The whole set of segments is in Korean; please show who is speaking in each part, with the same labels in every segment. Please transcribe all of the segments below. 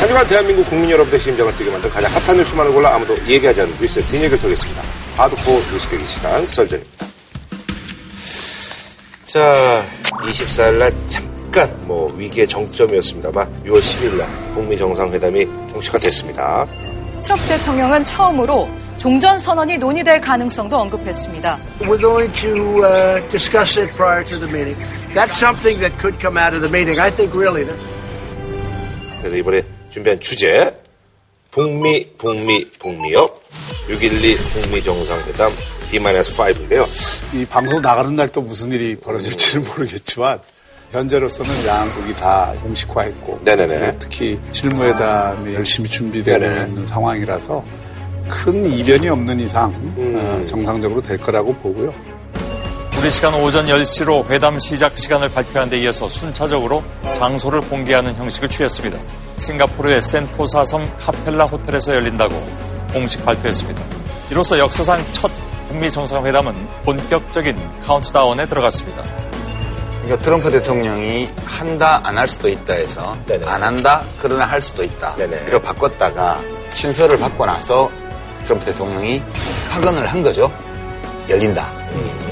Speaker 1: 한 주간 대한민국 국민 여러분의 심장을 뛰게 만든 가장 핫한 뉴스만을 골라 아무도 얘기하지 않는 뉴스의 뒷얘기를 털겠습니다. 하드코어 뉴스 대기 시간 썰전입니다. 자, 24일 날 잠깐 뭐 위기의 정점이었습니다만 6월 10일 날 북미 정상회담이 공식화 됐습니다.
Speaker 2: 트럼프 대통령은 처음으로 종전 선언이 논의될 가능성도 언급했습니다.
Speaker 3: We're going to uh, discuss it prior to the meeting. That's something that could come out of the meeting. I think really that.
Speaker 1: 그래서 이번에 준비한 주제 북미 북미 북미역 6.12 북미 정상회담 D-5인데요.
Speaker 4: 이 방송 나가는 날 또 무슨 일이 벌어질지는 모르겠지만 현재로서는 양국이 다 공식화했고
Speaker 1: 네네네.
Speaker 4: 특히 실무회담이 열심히 준비되고
Speaker 1: 네네.
Speaker 4: 있는 상황이라서 큰 이변이 없는 이상
Speaker 1: 음.
Speaker 4: 어, 정상적으로 될 거라고 보고요.
Speaker 5: 우리 시간 오전 10시로 회담 시작 시간을 발표한 데 이어서 순차적으로 장소를 공개하는 형식을 취했습니다. 싱가포르의 센토사 섬 카펠라 호텔에서 열린다고 공식 발표했습니다. 이로써 역사상 첫 북미 정상회담은 본격적인 카운트다운에 들어갔습니다.
Speaker 6: 그러니까 트럼프 대통령이 한다 안 할 수도 있다 해서
Speaker 1: 네네.
Speaker 6: 안 한다 그러나 할 수도 있다
Speaker 1: 네네.
Speaker 6: 이렇게 바꿨다가 신설을 받고 나서 트럼프 대통령이 확언을 한 거죠 열린다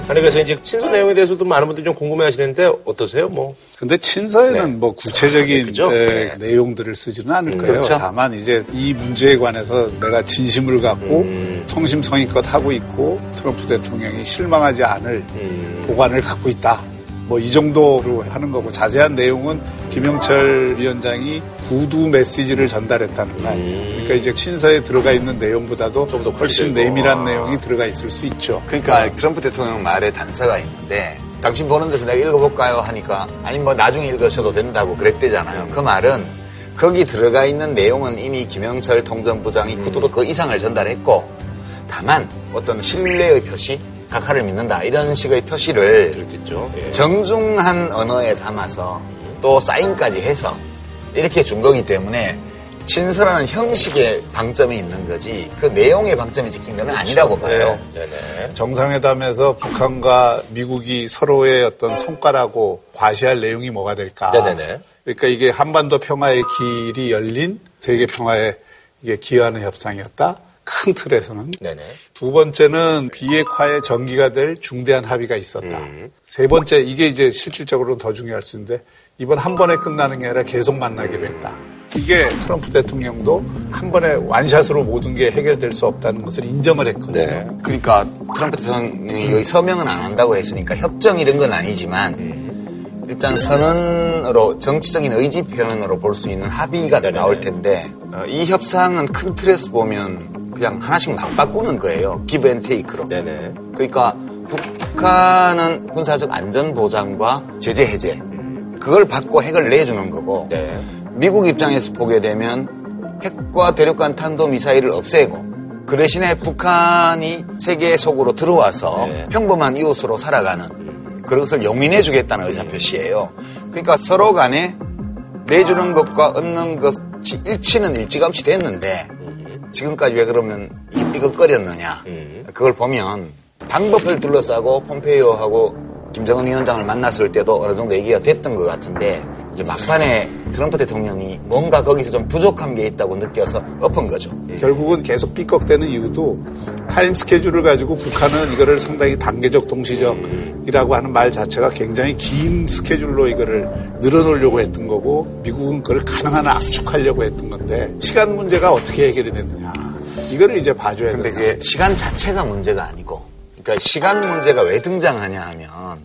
Speaker 1: 아니 그래서 이제 친서 내용에 대해서도 많은 분들이 좀 궁금해하시는데 어떠세요? 뭐
Speaker 4: 근데 친서에는
Speaker 1: 네.
Speaker 4: 뭐 구체적인? 에,
Speaker 1: 네.
Speaker 4: 내용들을 쓰지는 않을 거예요.
Speaker 6: 그렇죠.
Speaker 4: 다만 이제 이 문제에 관해서 내가 진심을 갖고
Speaker 1: 음.
Speaker 4: 성심성의껏 하고 있고 트럼프 대통령이 실망하지 않을
Speaker 1: 음,
Speaker 4: 보관을 갖고 있다. 뭐 이 정도로 하는 거고 자세한 내용은 김영철 위원장이 구두 메시지를 전달했다는 말.
Speaker 1: 음.
Speaker 4: 그러니까 이제 친서에 들어가 있는 내용보다도
Speaker 1: 좀 더
Speaker 4: 훨씬
Speaker 1: 구체적이고.
Speaker 4: 내밀한
Speaker 1: 아.
Speaker 4: 내용이 들어가 있을 수 있죠.
Speaker 6: 그러니까 트럼프 대통령 말에 단서가 있는데 당신 보는 데서 내가 읽어볼까요 하니까 아니 뭐 나중에 읽으셔도 된다고 그랬대잖아요 그 말은 거기 들어가 있는 내용은 이미 김영철 통전부장이 구두로 그 이상을 전달했고 다만 어떤 신뢰의 표시 각하를 믿는다 이런 식의 표시를
Speaker 1: 그렇겠죠. 예.
Speaker 6: 정중한 언어에 담아서 또 사인까지 해서 이렇게 준 거기 때문에 친서라는 형식의 방점이 있는 거지 그 내용의 방점이 찍힌 건 아니라고 봐요.
Speaker 1: 네, 네네.
Speaker 4: 정상회담에서 북한과 미국이 서로의 어떤 성과라고 과시할 내용이 뭐가 될까?
Speaker 1: 네네네.
Speaker 4: 그러니까 이게 한반도 평화의 길이 열린 세계 평화에 이게 기여하는 협상이었다. 큰 틀에서는.
Speaker 1: 네네.
Speaker 4: 두 번째는 비핵화의 전기가 될 중대한 합의가 있었다.
Speaker 1: 음.
Speaker 4: 세 번째, 이게 이제 실질적으로는 더 중요할 수 있는데, 이번 한 번에 끝나는 게 아니라 계속 만나기로 했다. 이게 트럼프 대통령도 한 번에 one shot으로 모든 게 해결될 수 없다는 것을 인정을 했거든요.
Speaker 1: 네.
Speaker 6: 그러니까 트럼프 대통령이 여기 서명은 안 한다고 했으니까 협정 이런 건 아니지만 일단 선언으로 정치적인 의지 표현으로 볼 수 있는 합의가 나올 텐데 어, 이 협상은 큰 틀에서 보면 그냥 하나씩 막 바꾸는 거예요. give and take로.
Speaker 1: 네네.
Speaker 6: 그러니까 북한은 군사적 안전 보장과 제재 해제 그걸 받고 핵을 내주는 거고
Speaker 1: 네.
Speaker 6: 미국 입장에서 보게 되면 핵과 대륙간 탄도 미사일을 없애고 그 대신에 북한이 세계 속으로 들어와서
Speaker 1: 네.
Speaker 6: 평범한 이웃으로 살아가는 그것을 용인해 주겠다는 의사표시예요. 그러니까 서로 간에 내주는 것과 얻는 것이 일치는 일찌감치 됐는데 지금까지 왜 그러면 삐걱거렸느냐
Speaker 1: 음.
Speaker 6: 그걸 보면 방법을 둘러싸고 폼페이오하고 김정은 위원장을 만났을 때도 어느 정도 얘기가 됐던 것 같은데 이제 막판에 트럼프 대통령이 뭔가 거기서 좀 부족한 게 있다고 느껴서 엎은 거죠.
Speaker 4: 결국은 계속 삐걱대는 이유도 타임 스케줄을 가지고 북한은 이거를 상당히 단계적 동시적이라고 하는 말 자체가 굉장히 긴 스케줄로 이거를 늘어놓으려고 했던 거고 미국은 그걸 가능한 한 압축하려고 했던 건데 시간 문제가 어떻게 해결이 됐느냐 이거를 이제 봐줘야
Speaker 6: 근데
Speaker 4: 돼요.
Speaker 6: 그게 시간 자체가 문제가 아니고 그러니까 시간 문제가 왜 등장하냐 하면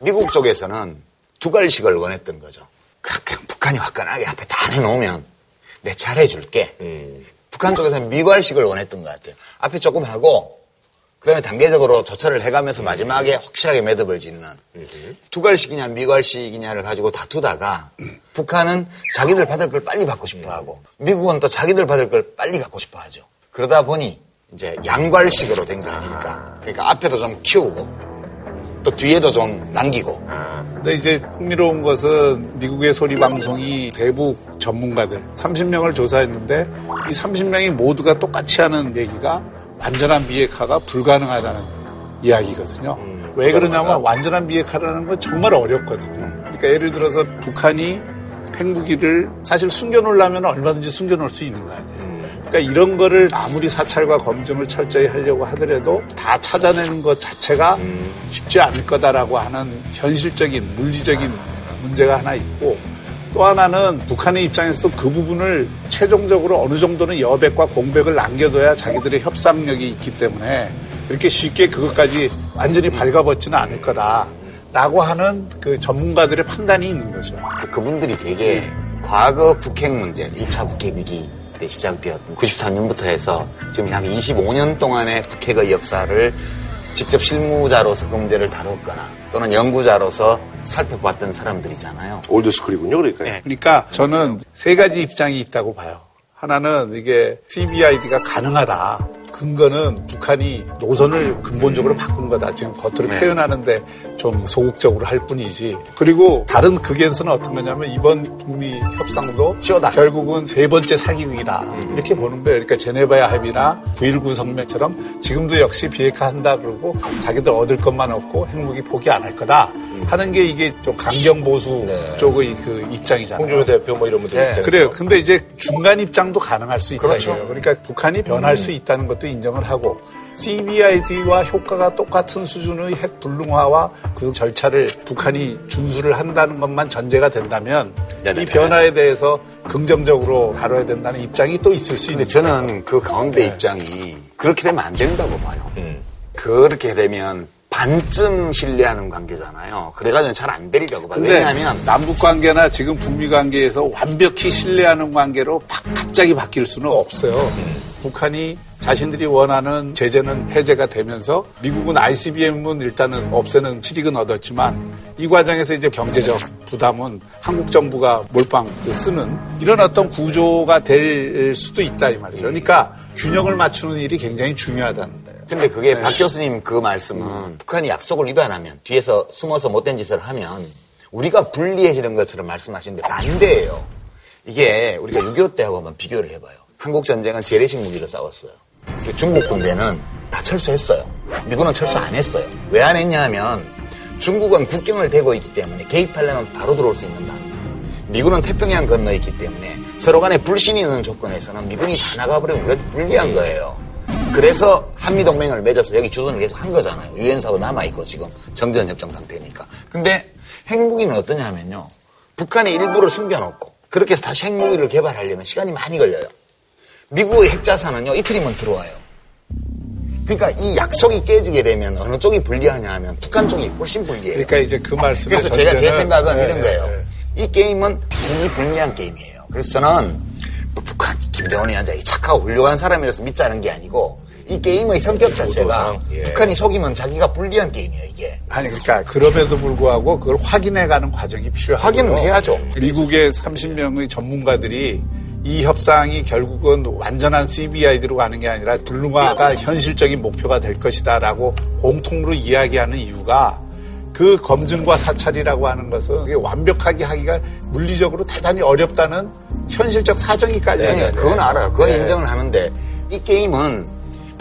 Speaker 6: 미국 쪽에서는 두갈식을 원했던 거죠. 그냥 북한이 화끈하게 앞에 다 내놓으면 내 잘해줄게.
Speaker 1: 음.
Speaker 6: 북한 쪽에서는 미괄식을 원했던 것 같아요. 앞에 조금 하고 그다음에 단계적으로 조처를 해가면서 마지막에 확실하게 매듭을 짓는 두갈식이냐 미괄식이냐를 가지고 다투다가 북한은 자기들 받을 걸 빨리 받고 싶어하고 미국은 또 자기들 받을 걸 빨리 갖고 싶어하죠. 그러다 보니 이제 양괄식으로 된 거 아닙니까? 그러니까 앞에도 좀 키우고 또 뒤에도 좀 남기고
Speaker 4: 근데 이제 흥미로운 것은 미국의 소리 방송이 대북 전문가들 30명을 조사했는데 이 30명이 모두가 똑같이 하는 얘기가 완전한 비핵화가 불가능하다는 이야기거든요. 왜 그러냐면 완전한 비핵화라는 건 정말 어렵거든요. 그러니까 예를 들어서 북한이 핵무기를 사실 숨겨놓으려면 얼마든지 숨겨놓을 수 있는 거 아니에요. 그러니까 이런 거를 아무리 사찰과 검증을 철저히 하려고 하더라도 다 찾아내는 것 자체가 쉽지 않을 거다라고 하는 현실적인 물리적인 문제가 하나 있고 또 하나는 북한의 입장에서도 그 부분을 최종적으로 어느 정도는 여백과 공백을 남겨둬야 자기들의 협상력이 있기 때문에 그렇게 쉽게 그것까지 완전히 발가벗지는 않을 거다 라고 하는 그 전문가들의 판단이 있는 거죠.
Speaker 6: 그분들이 되게 과거 북핵 문제, 1차 북핵 위기 때 시작되었던 93년부터 해서 지금 약 25년 동안의 북핵의 역사를 직접 실무자로서 그 문제를 다뤘거나 또는 연구자로서 살펴봤던 사람들이잖아요.
Speaker 1: 올드스쿨이군요, 그러니까.
Speaker 6: 네.
Speaker 4: 그러니까 저는 세 가지 입장이 있다고 봐요. 하나는 이게 CBID가 가능하다. 근거는 북한이 노선을 근본적으로 바꾼 거다. 지금 겉으로
Speaker 6: 네.
Speaker 4: 표현하는데 좀 소극적으로 할 뿐이지. 그리고 다른 극에서는 어떤 거냐면 이번 북미 협상도
Speaker 6: 쇼다.
Speaker 4: 결국은 세 번째 사기극이다. 이렇게 보는 거예요. 그러니까 제네바야 합의나 9.19 성명처럼 지금도 역시 비핵화 한다 그러고 자기들 얻을 것만 얻고 핵무기 포기 안 할 거다. 하는 게 이게 좀 강경 보수
Speaker 6: 네.
Speaker 4: 쪽의 그 입장이잖아요.
Speaker 1: 홍준호 대표 뭐 이런 분들
Speaker 6: 네.
Speaker 1: 있잖아요.
Speaker 4: 그래요. 근데 이제 중간 입장도 가능할 수 있다.
Speaker 6: 그렇죠.
Speaker 4: 이거예요. 그러니까 북한이 변할 수 있다는 것도 인정을 하고 CBID와 효과가 똑같은 수준의 핵 불능화와 그 절차를 북한이 준수를 한다는 것만 전제가 된다면
Speaker 6: 네네.
Speaker 4: 이 변화에 대해서 긍정적으로 다뤄야 된다는 입장이 또 있을 수
Speaker 6: 근데
Speaker 4: 있는
Speaker 6: 저는 그 가운데 입장이 그렇게 되면 안 된다고 봐요. 그렇게 되면 반쯤 신뢰하는 관계잖아요. 그래가지고 잘 안 되리라고 봐요. 왜냐하면
Speaker 4: 남북 관계나 지금 북미 관계에서 완벽히 신뢰하는 관계로 바- 갑자기 바뀔 수는 없어요. 북한이 자신들이 원하는 제재는 해제가 되면서 미국은 ICBM은 일단은 없애는 실익은 얻었지만 이 과정에서 이제 경제적 부담은 한국 정부가 몰빵 그 쓰는 이런 어떤 구조가 될 수도 있다 이 말이죠. 그러니까 균형을 맞추는 일이 굉장히 중요하다는.
Speaker 6: 근데 그게 박 교수님 그 말씀은 북한이 약속을 위반하면 뒤에서 숨어서 못된 짓을 하면 우리가 불리해지는 것처럼 말씀하시는데 반대예요. 이게 우리가 6.25 때하고 한번 비교를 해봐요. 한국 전쟁은 재래식 무기로 싸웠어요. 그 중국 군대는 다 철수했어요. 미군은 철수 안 했어요. 왜 안 했냐 하면 중국은 국경을 대고 있기 때문에 개입하려면 바로 들어올 수 있는 방. 미군은 태평양 건너 있기 때문에 서로 간에 불신이 있는 조건에서는 미군이 다 나가버리면 우리한테 불리한 거예요. 그래서 한미동맹을 맺어서 여기 주둔을 계속 한 거잖아요. 유엔사로 남아있고 지금 정전협정 상태니까. 근데 핵무기는 어떠냐 하면요. 북한의 일부를 숨겨놓고 그렇게 해서 다시 핵무기를 개발하려면 시간이 많이 걸려요. 미국의 핵자산은요, 이틀이면 들어와요. 그러니까 이 약속이 깨지게 되면 어느 쪽이 불리하냐 하면 북한 쪽이 훨씬 불리해요.
Speaker 4: 그러니까 이제 그 말씀의
Speaker 6: 그래서 제가 제
Speaker 4: 전제는-
Speaker 6: 생각은
Speaker 4: 네,
Speaker 6: 이런
Speaker 4: 네,
Speaker 6: 거예요.
Speaker 4: 네.
Speaker 6: 이 게임은 분이 불리한 게임이에요. 그래서 저는 뭐 북한 김정은이 앉아 이 착하고 훌륭한 사람이라서 믿자는 게 아니고 이 게임의 성격 자체가
Speaker 1: 예.
Speaker 6: 북한이 속이면 자기가 불리한 게임이에요, 이게.
Speaker 4: 아니 그러니까 그럼에도 불구하고 그걸 확인해가는 과정이 필요하고
Speaker 6: 확인을 해야죠.
Speaker 4: 미국의 30명의 전문가들이 이 협상이 결국은 완전한 CBID로 가는 게 아니라 불능화가 현실적인 목표가 될 것이다라고 공통으로 이야기하는 이유가 그 검증과 사찰이라고 하는 것은 완벽하게 하기가 물리적으로 대단히 어렵다는 현실적 사정이 깔려
Speaker 6: 네,
Speaker 4: 있어요.
Speaker 6: 그건 알아요. 그건
Speaker 4: 네.
Speaker 6: 인정을 하는데 이 게임은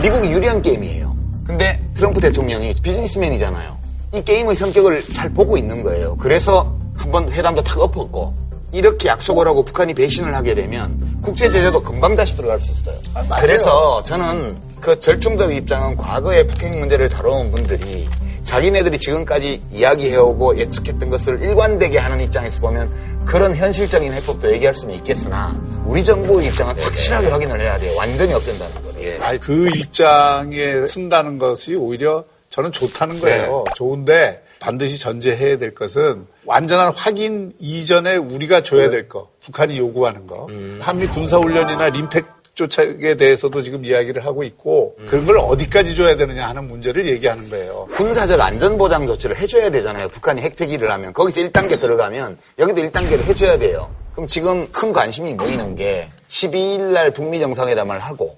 Speaker 6: 미국이 유리한 게임이에요. 근데 트럼프 대통령이 비즈니스맨이잖아요. 이 게임의 성격을 잘 보고 있는 거예요. 그래서 한번 회담도 탁 엎었고 이렇게 약속을 하고 북한이 배신을 하게 되면 국제 제재도 금방 다시 들어갈 수 있어요. 그래서 저는 그 절충적 입장은 과거에 북핵 문제를 다뤄온 분들이 자기네들이 지금까지 이야기해오고 예측했던 것을 일관되게 하는 입장에서 보면 그런 현실적인 해법도 얘기할 수는 있겠으나 우리 정부의 입장은 확실하게 확인을 해야 돼요. 완전히 없앤다는 거를. 예.
Speaker 4: 아니, 그 입장에 쓴다는 것이 오히려 저는 좋다는 거예요. 좋은데 반드시 전제해야 될 것은 완전한 확인 이전에 우리가 줘야 될 거, 북한이 요구하는 거. 한미 군사훈련이나 림팩 조착에 대해서도 지금 이야기를 하고 있고 그런 걸 어디까지 줘야 되느냐 하는 문제를 얘기하는 거예요.
Speaker 6: 군사적 안전보장 조치를 해줘야 되잖아요. 북한이 핵폐기를 하면. 거기서 1단계 들어가면 여기도 1단계를 해줘야 돼요. 그럼 지금 큰 관심이 모이는 게 12일 날 북미 정상회담을 하고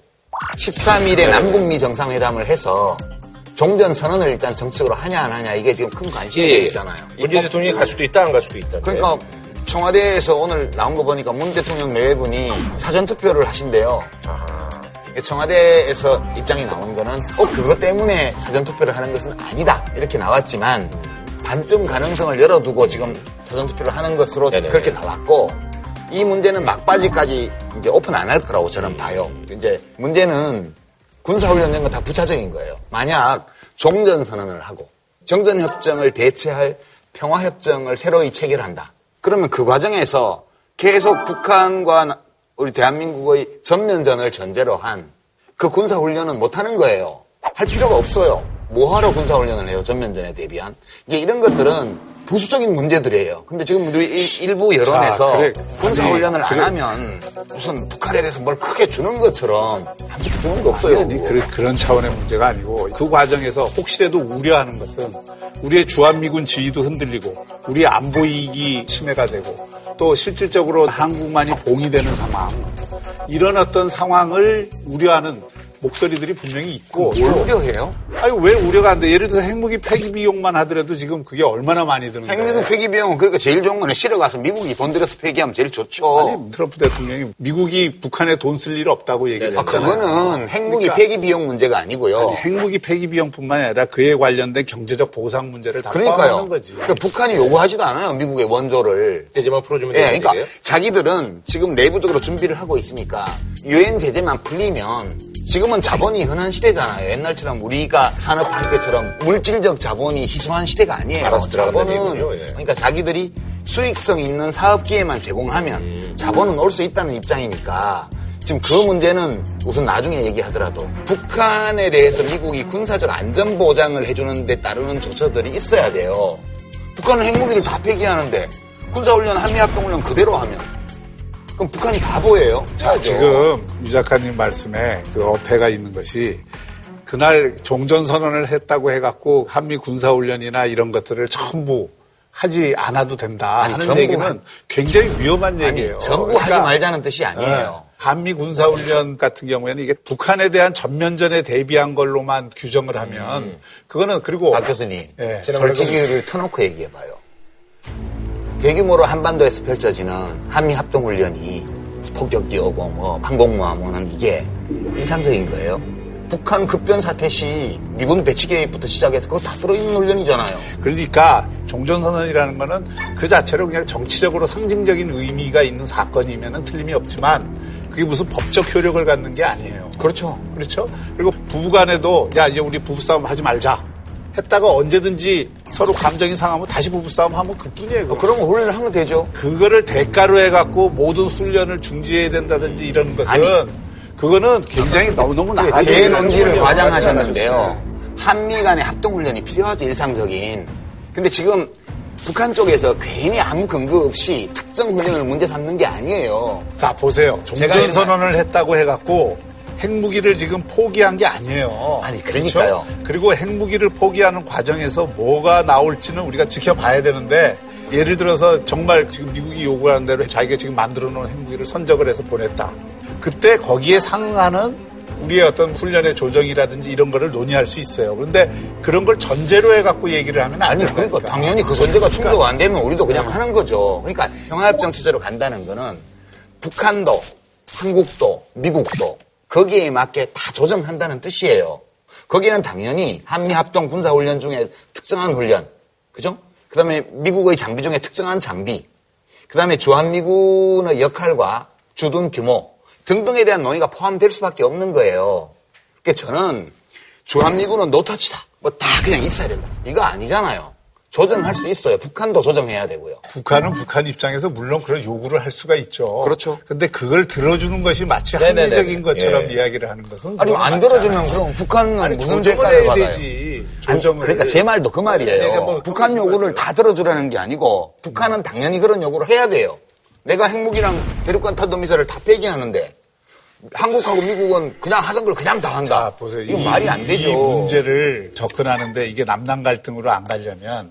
Speaker 6: 13일에 남북미 정상회담을 해서 종전 선언을 일단 정책으로 하냐 안 하냐 이게 지금 큰 관심이
Speaker 1: 예, 예.
Speaker 6: 있잖아요.
Speaker 1: 문재인 대통령이 갈 수도 있다, 안 갈 수도 있다.
Speaker 6: 그러니까 청와대에서 오늘 나온 거 보니까 문 대통령 네 분이 사전 투표를 하신대요. 청와대에서 입장이 나온 거는 꼭 그것 때문에 사전 투표를 하는 것은 아니다 이렇게 나왔지만 반쯤 가능성을 열어두고 지금 사전투표를 하는 것으로
Speaker 1: 네네.
Speaker 6: 그렇게 나왔고 이 문제는 막바지까지 이제 오픈 안 할 거라고 저는 봐요. 이제 문제는 군사훈련된 건 다 부차적인 거예요. 만약 종전선언을 하고 정전협정을 대체할 평화협정을 새로이 체결한다. 그러면 그 과정에서 계속 북한과 우리 대한민국의 전면전을 전제로 한 그 군사훈련은 못하는 거예요. 할 필요가 없어요. 뭐하러 군사훈련을 해요? 전면전에 대비한. 이게 이런 것들은 부수적인 문제들이에요. 근데 지금 우리 일- 일부 여론에서
Speaker 4: 자, 그래.
Speaker 6: 군사훈련을
Speaker 4: 아니,
Speaker 6: 안. 하면 무슨 북한에 대해서 뭘 크게 주는 것처럼 아무것도 주는 거 없어요.
Speaker 4: 아니, 그, 그런 차원의 문제가 아니고 그 과정에서 혹시라도 우려하는 것은 우리의 주한미군 지위도 흔들리고 우리의 안보 이익이 침해가 되고 또 실질적으로 한국만이 봉이 되는 상황 이런 어떤 상황을 우려하는 목소리들이 분명히 있고 뭘또
Speaker 6: 우려해요?
Speaker 4: 아니 왜 우려가 안 돼? 예를 들어서 핵무기 폐기 비용만 하더라도 지금 그게 얼마나 많이 드는데
Speaker 6: 핵미군 폐기 비용은 그러니까 제일 좋은 거는 실어 가서 미국이 돈 들여서 폐기하면 제일 좋죠.
Speaker 4: 아니 트럼프 대통령이 미국이 북한에 돈 쓸 일 없다고 얘기를
Speaker 6: 아,
Speaker 4: 했잖아요.
Speaker 6: 그거는 핵무기
Speaker 4: 그러니까
Speaker 6: 폐기 비용 문제가 아니고요.
Speaker 4: 아니, 핵무기 폐기 비용뿐만 아니라 그에 관련된 경제적 보상 문제를 다
Speaker 6: 그러니까요.
Speaker 4: 포함하는 거지.
Speaker 6: 그러니까 북한이 요구하지도 않아요. 미국의 원조를.
Speaker 1: 제재만 풀어주면
Speaker 6: 예,
Speaker 1: 되는
Speaker 6: 그러니까
Speaker 1: 얘기예요?
Speaker 6: 자기들은 지금 내부적으로 준비를 하고 있으니까 유엔 제재만 풀리면 지금은 자본이 흔한 시대잖아요. 옛날처럼 우리가 산업할 때처럼 물질적 자본이 희소한 시대가 아니에요.
Speaker 1: 알아서
Speaker 6: 자본은
Speaker 1: 예.
Speaker 6: 그러니까 자기들이 수익성 있는 사업 기회만 제공하면
Speaker 1: 음.
Speaker 6: 자본은 올 수 있다는 입장이니까 지금 그 문제는 우선 나중에 얘기하더라도 북한에 대해서 미국이 군사적 안전 보장을 해주는 데 따르는 조처들이 있어야 돼요. 북한은 핵무기를 다 폐기하는데 군사훈련, 한미합동훈련 그대로 하면 그럼 북한이 바보예요.
Speaker 4: 자,
Speaker 6: 해야죠.
Speaker 4: 지금 유 작가님 말씀에 그 어폐가 있는 것이 그날 종전선언을 했다고 해갖고 한미 군사훈련이나 이런 것들을 전부 하지 않아도 된다
Speaker 6: 아니,
Speaker 4: 하는
Speaker 6: 전부
Speaker 4: 얘기는
Speaker 6: 한-
Speaker 4: 굉장히 위험한
Speaker 6: 아니,
Speaker 4: 얘기예요.
Speaker 6: 전부 하지
Speaker 4: 그러니까
Speaker 6: 말자는 뜻이 아니에요.
Speaker 4: 네. 한미 군사훈련 같은 경우에는 이게 북한에 대한 전면전에 대비한 걸로만 규정을 하면 그거는 그리고
Speaker 6: 박 교수님,
Speaker 4: 예,
Speaker 6: 솔직히를 터놓고 얘기해봐요. 대규모로 한반도에서 펼쳐지는 한미 합동훈련이 폭격기 오고 뭐 항공모함 오는 이게 일상적인 거예요. 북한 급변 사태 시 미군 배치 계획부터 시작해서 그거 다 들어있는 훈련이잖아요.
Speaker 4: 그러니까 종전선언이라는 거는 그 자체로 그냥 정치적으로 상징적인 의미가 있는 사건이면 틀림이 없지만 그게 무슨 법적 효력을 갖는 게 아니에요.
Speaker 6: 그렇죠.
Speaker 4: 그렇죠? 그리고 부부 간에도 야 이제 우리 부부싸움 하지 말자 했다가 언제든지 서로 감정이 상하면 다시 부부싸움 하면 그뿐이에요. 그거.
Speaker 6: 그런 거 훈련을 하면 되죠.
Speaker 4: 그거를 대가로 해갖고 모든 훈련을 중지해야 된다든지 이런 것은
Speaker 6: 아니.
Speaker 4: 그거는 굉장히 너무너무 나가지
Speaker 6: 제 논지를 과장하셨는데요. 한미 간의 합동훈련이 필요하죠, 일상적인. 근데 지금 북한 쪽에서 괜히 아무 근거 없이 특정 훈련을 문제 삼는 게 아니에요.
Speaker 4: 자 보세요.
Speaker 6: 제가
Speaker 4: 종전선언을 했다고 해갖고 핵무기를 지금 포기한 게 아니에요.
Speaker 6: 아니, 그러니까요.
Speaker 4: 그렇죠? 그리고 핵무기를 포기하는 과정에서 뭐가 나올지는 우리가 지켜봐야 되는데 예를 들어서 정말 지금 미국이 요구하는 대로 자기가 지금 만들어 놓은 핵무기를 선적을 해서 보냈다. 그때 거기에 상응하는 우리의 어떤 훈련의 조정이라든지 이런 거를 논의할 수 있어요. 그런데 그런 걸 전제로 해갖고 얘기를 하면 안
Speaker 6: 아니. 그러니까 당연히 그 전제가 충족 안 되면 우리도 그냥 하는 거죠. 그러니까 평화협정 체제로 간다는 거는 북한도, 한국도, 미국도 거기에 맞게 다 조정한다는 뜻이에요. 거기는 당연히 한미 합동 군사 훈련 중에 특정한 훈련, 그죠? 그 다음에 미국의 장비 중에 특정한 장비, 그 다음에 주한미군의 역할과 주둔 규모 등등에 대한 논의가 포함될 수밖에 없는 거예요. 그러니까 저는 주한미군은 노터치다. 뭐 다 그냥 있어야 된다. 이거 아니잖아요. 조정할 수 있어요. 북한도 조정해야 되고요.
Speaker 4: 북한은 북한 입장에서 물론 그런 요구를 할 수가 있죠.
Speaker 6: 그렇죠.
Speaker 4: 근데 그걸 들어주는 것이 마치
Speaker 1: 네네네네.
Speaker 4: 합리적인 것처럼
Speaker 1: 예.
Speaker 4: 이야기를 하는 것은
Speaker 6: 아니, 안 들어주면. 그럼 북한은
Speaker 4: 아니,
Speaker 6: 무슨
Speaker 4: 해야
Speaker 6: 받아요?
Speaker 4: 조정을.
Speaker 6: 그러니까 제 말도 그 말이에요.
Speaker 4: 그러니까 뭐
Speaker 6: 북한 요구를. 다 들어주라는 게 아니고 북한은 당연히 그런 요구를 해야 돼요. 내가 핵무기랑 대륙간 탄도미사를 다 폐기하는데 한국하고 미국은 그냥 하던 걸 그냥 다 한다.
Speaker 4: 자, 보세요.
Speaker 6: 이건
Speaker 4: 이-
Speaker 6: 말이 안 되죠.
Speaker 4: 이 문제를 접근하는데 이게 남남 갈등으로 안 가려면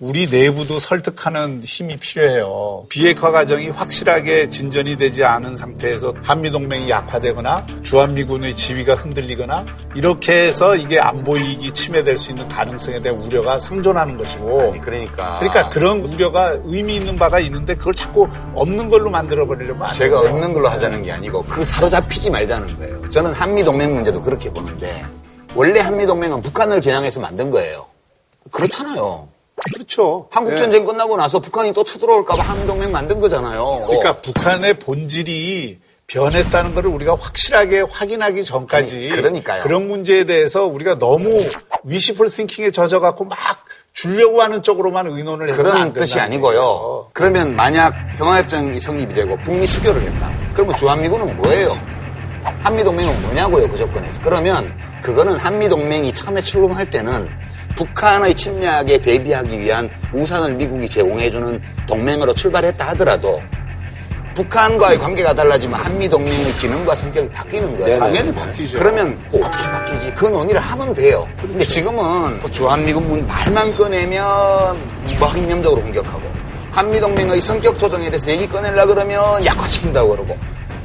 Speaker 4: 우리 내부도 설득하는 힘이 필요해요. 비핵화 과정이 확실하게 진전이 되지 않은 상태에서 한미동맹이 약화되거나 주한미군의 지위가 흔들리거나 이렇게 해서 이게 안보 이익이 침해될 수 있는 가능성에 대한 우려가 상존하는 것이고
Speaker 6: 그러니까.
Speaker 4: 그러니까 그런 우려가 의미 있는 바가 있는데 그걸 자꾸 없는 걸로 만들어 버리려면 안
Speaker 6: 제가
Speaker 4: 돼요.
Speaker 6: 없는 걸로 하자는 게 아니고 그 사로잡히지 말자는 거예요. 저는 한미동맹 문제도 그렇게 보는데 원래 한미동맹은 북한을 겨냥해서 만든 거예요. 그렇잖아요.
Speaker 4: 그렇죠.
Speaker 6: 한국
Speaker 4: 예.
Speaker 6: 전쟁 끝나고 나서 북한이 또 쳐들어올까봐 한동맹 만든 거잖아요.
Speaker 4: 그러니까 북한의 본질이 변했다는 것을 우리가 확실하게 확인하기 전까지
Speaker 6: 아니, 그러니까요.
Speaker 4: 런 문제에 대해서 우리가 너무 위시풀 싱킹에 젖어갖고 막 주려고 하는 쪽으로만 의논을 해서는 안
Speaker 6: 그런 뜻이. 아니고요. 그러면 만약 평화협정이 성립이 되고 북미 수교를 했다. 그러면 주한미군은 뭐예요? 한미동맹은 뭐냐고요, 그 조건에서. 그러면 그거는 한미동맹이 처음에 출범할 때는 북한의 침략에 대비하기 위한 우산을 미국이 제공해주는 동맹으로 출발했다 하더라도 북한과의 관계가 달라지면 한미동맹의 기능과 성격이 바뀌는 거예요.
Speaker 1: 네네.
Speaker 4: 당연히 바뀌죠.
Speaker 6: 그러면 뭐 어떻게 바뀌지? 그 논의를 하면 돼요. 근데 지금은 뭐 주한미군 말만 꺼내면 뭐 항명적으로 공격하고 한미동맹의 성격 조정에 대해서 얘기 꺼내려 그러면 약화시킨다고 그러고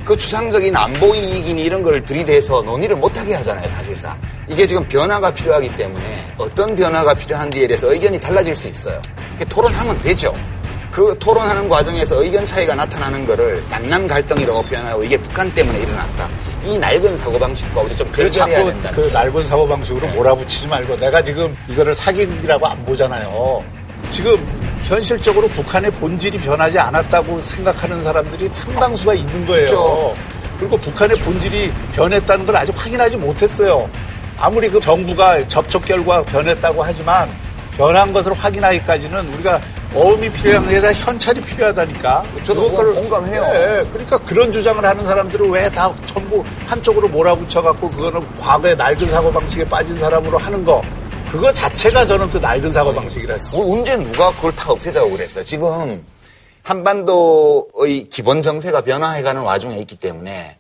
Speaker 6: 그 주상적인 안보 이익이니 이런 걸 들이대서 논의를 못하게 하잖아요, 사실상. 이게 지금 변화가 필요하기 때문에 어떤 변화가 필요한지에 대해서 의견이 달라질 수 있어요. 토론하면 되죠. 그 토론하는 과정에서 의견 차이가 나타나는 거를 남남 갈등이라고 표현하고 이게 북한 때문에 일어났다. 이 낡은 사고방식과 우리
Speaker 4: 좀그
Speaker 6: 결절해야 된다.
Speaker 4: 그 낡은 사고 방식으로 몰아붙이지 말고 내가 지금 이거를 사기라고 안 보잖아요. 지금 현실적으로 북한의 본질이 변하지 않았다고 생각하는 사람들이 상당수가 있는 거예요.
Speaker 6: 그렇죠.
Speaker 4: 그리고 북한의 본질이 변했다는 걸 아직 확인하지 못했어요. 아무리 그 정부가 접촉 결과 변했다고 하지만 변한 것을 확인하기까지는 우리가 어음이 필요한 게 아니라 현찰이 필요하다니까.
Speaker 6: 저도
Speaker 4: 그것을-
Speaker 6: 공감해요.
Speaker 4: 네, 그러니까 그런 주장을 하는 사람들은 왜다 전부 한쪽으로 몰아붙여갖고 그거는 과거의 낡은 사고방식에 빠진 사람으로 하는 거. 그거 자체가 저는 그 낡은 사고 방식이라.
Speaker 6: 뭐 언제 누가 그걸 다 없애자고 그랬어요. 지금 한반도의 기본 정세가 변화해가는 와중에 있기 때문에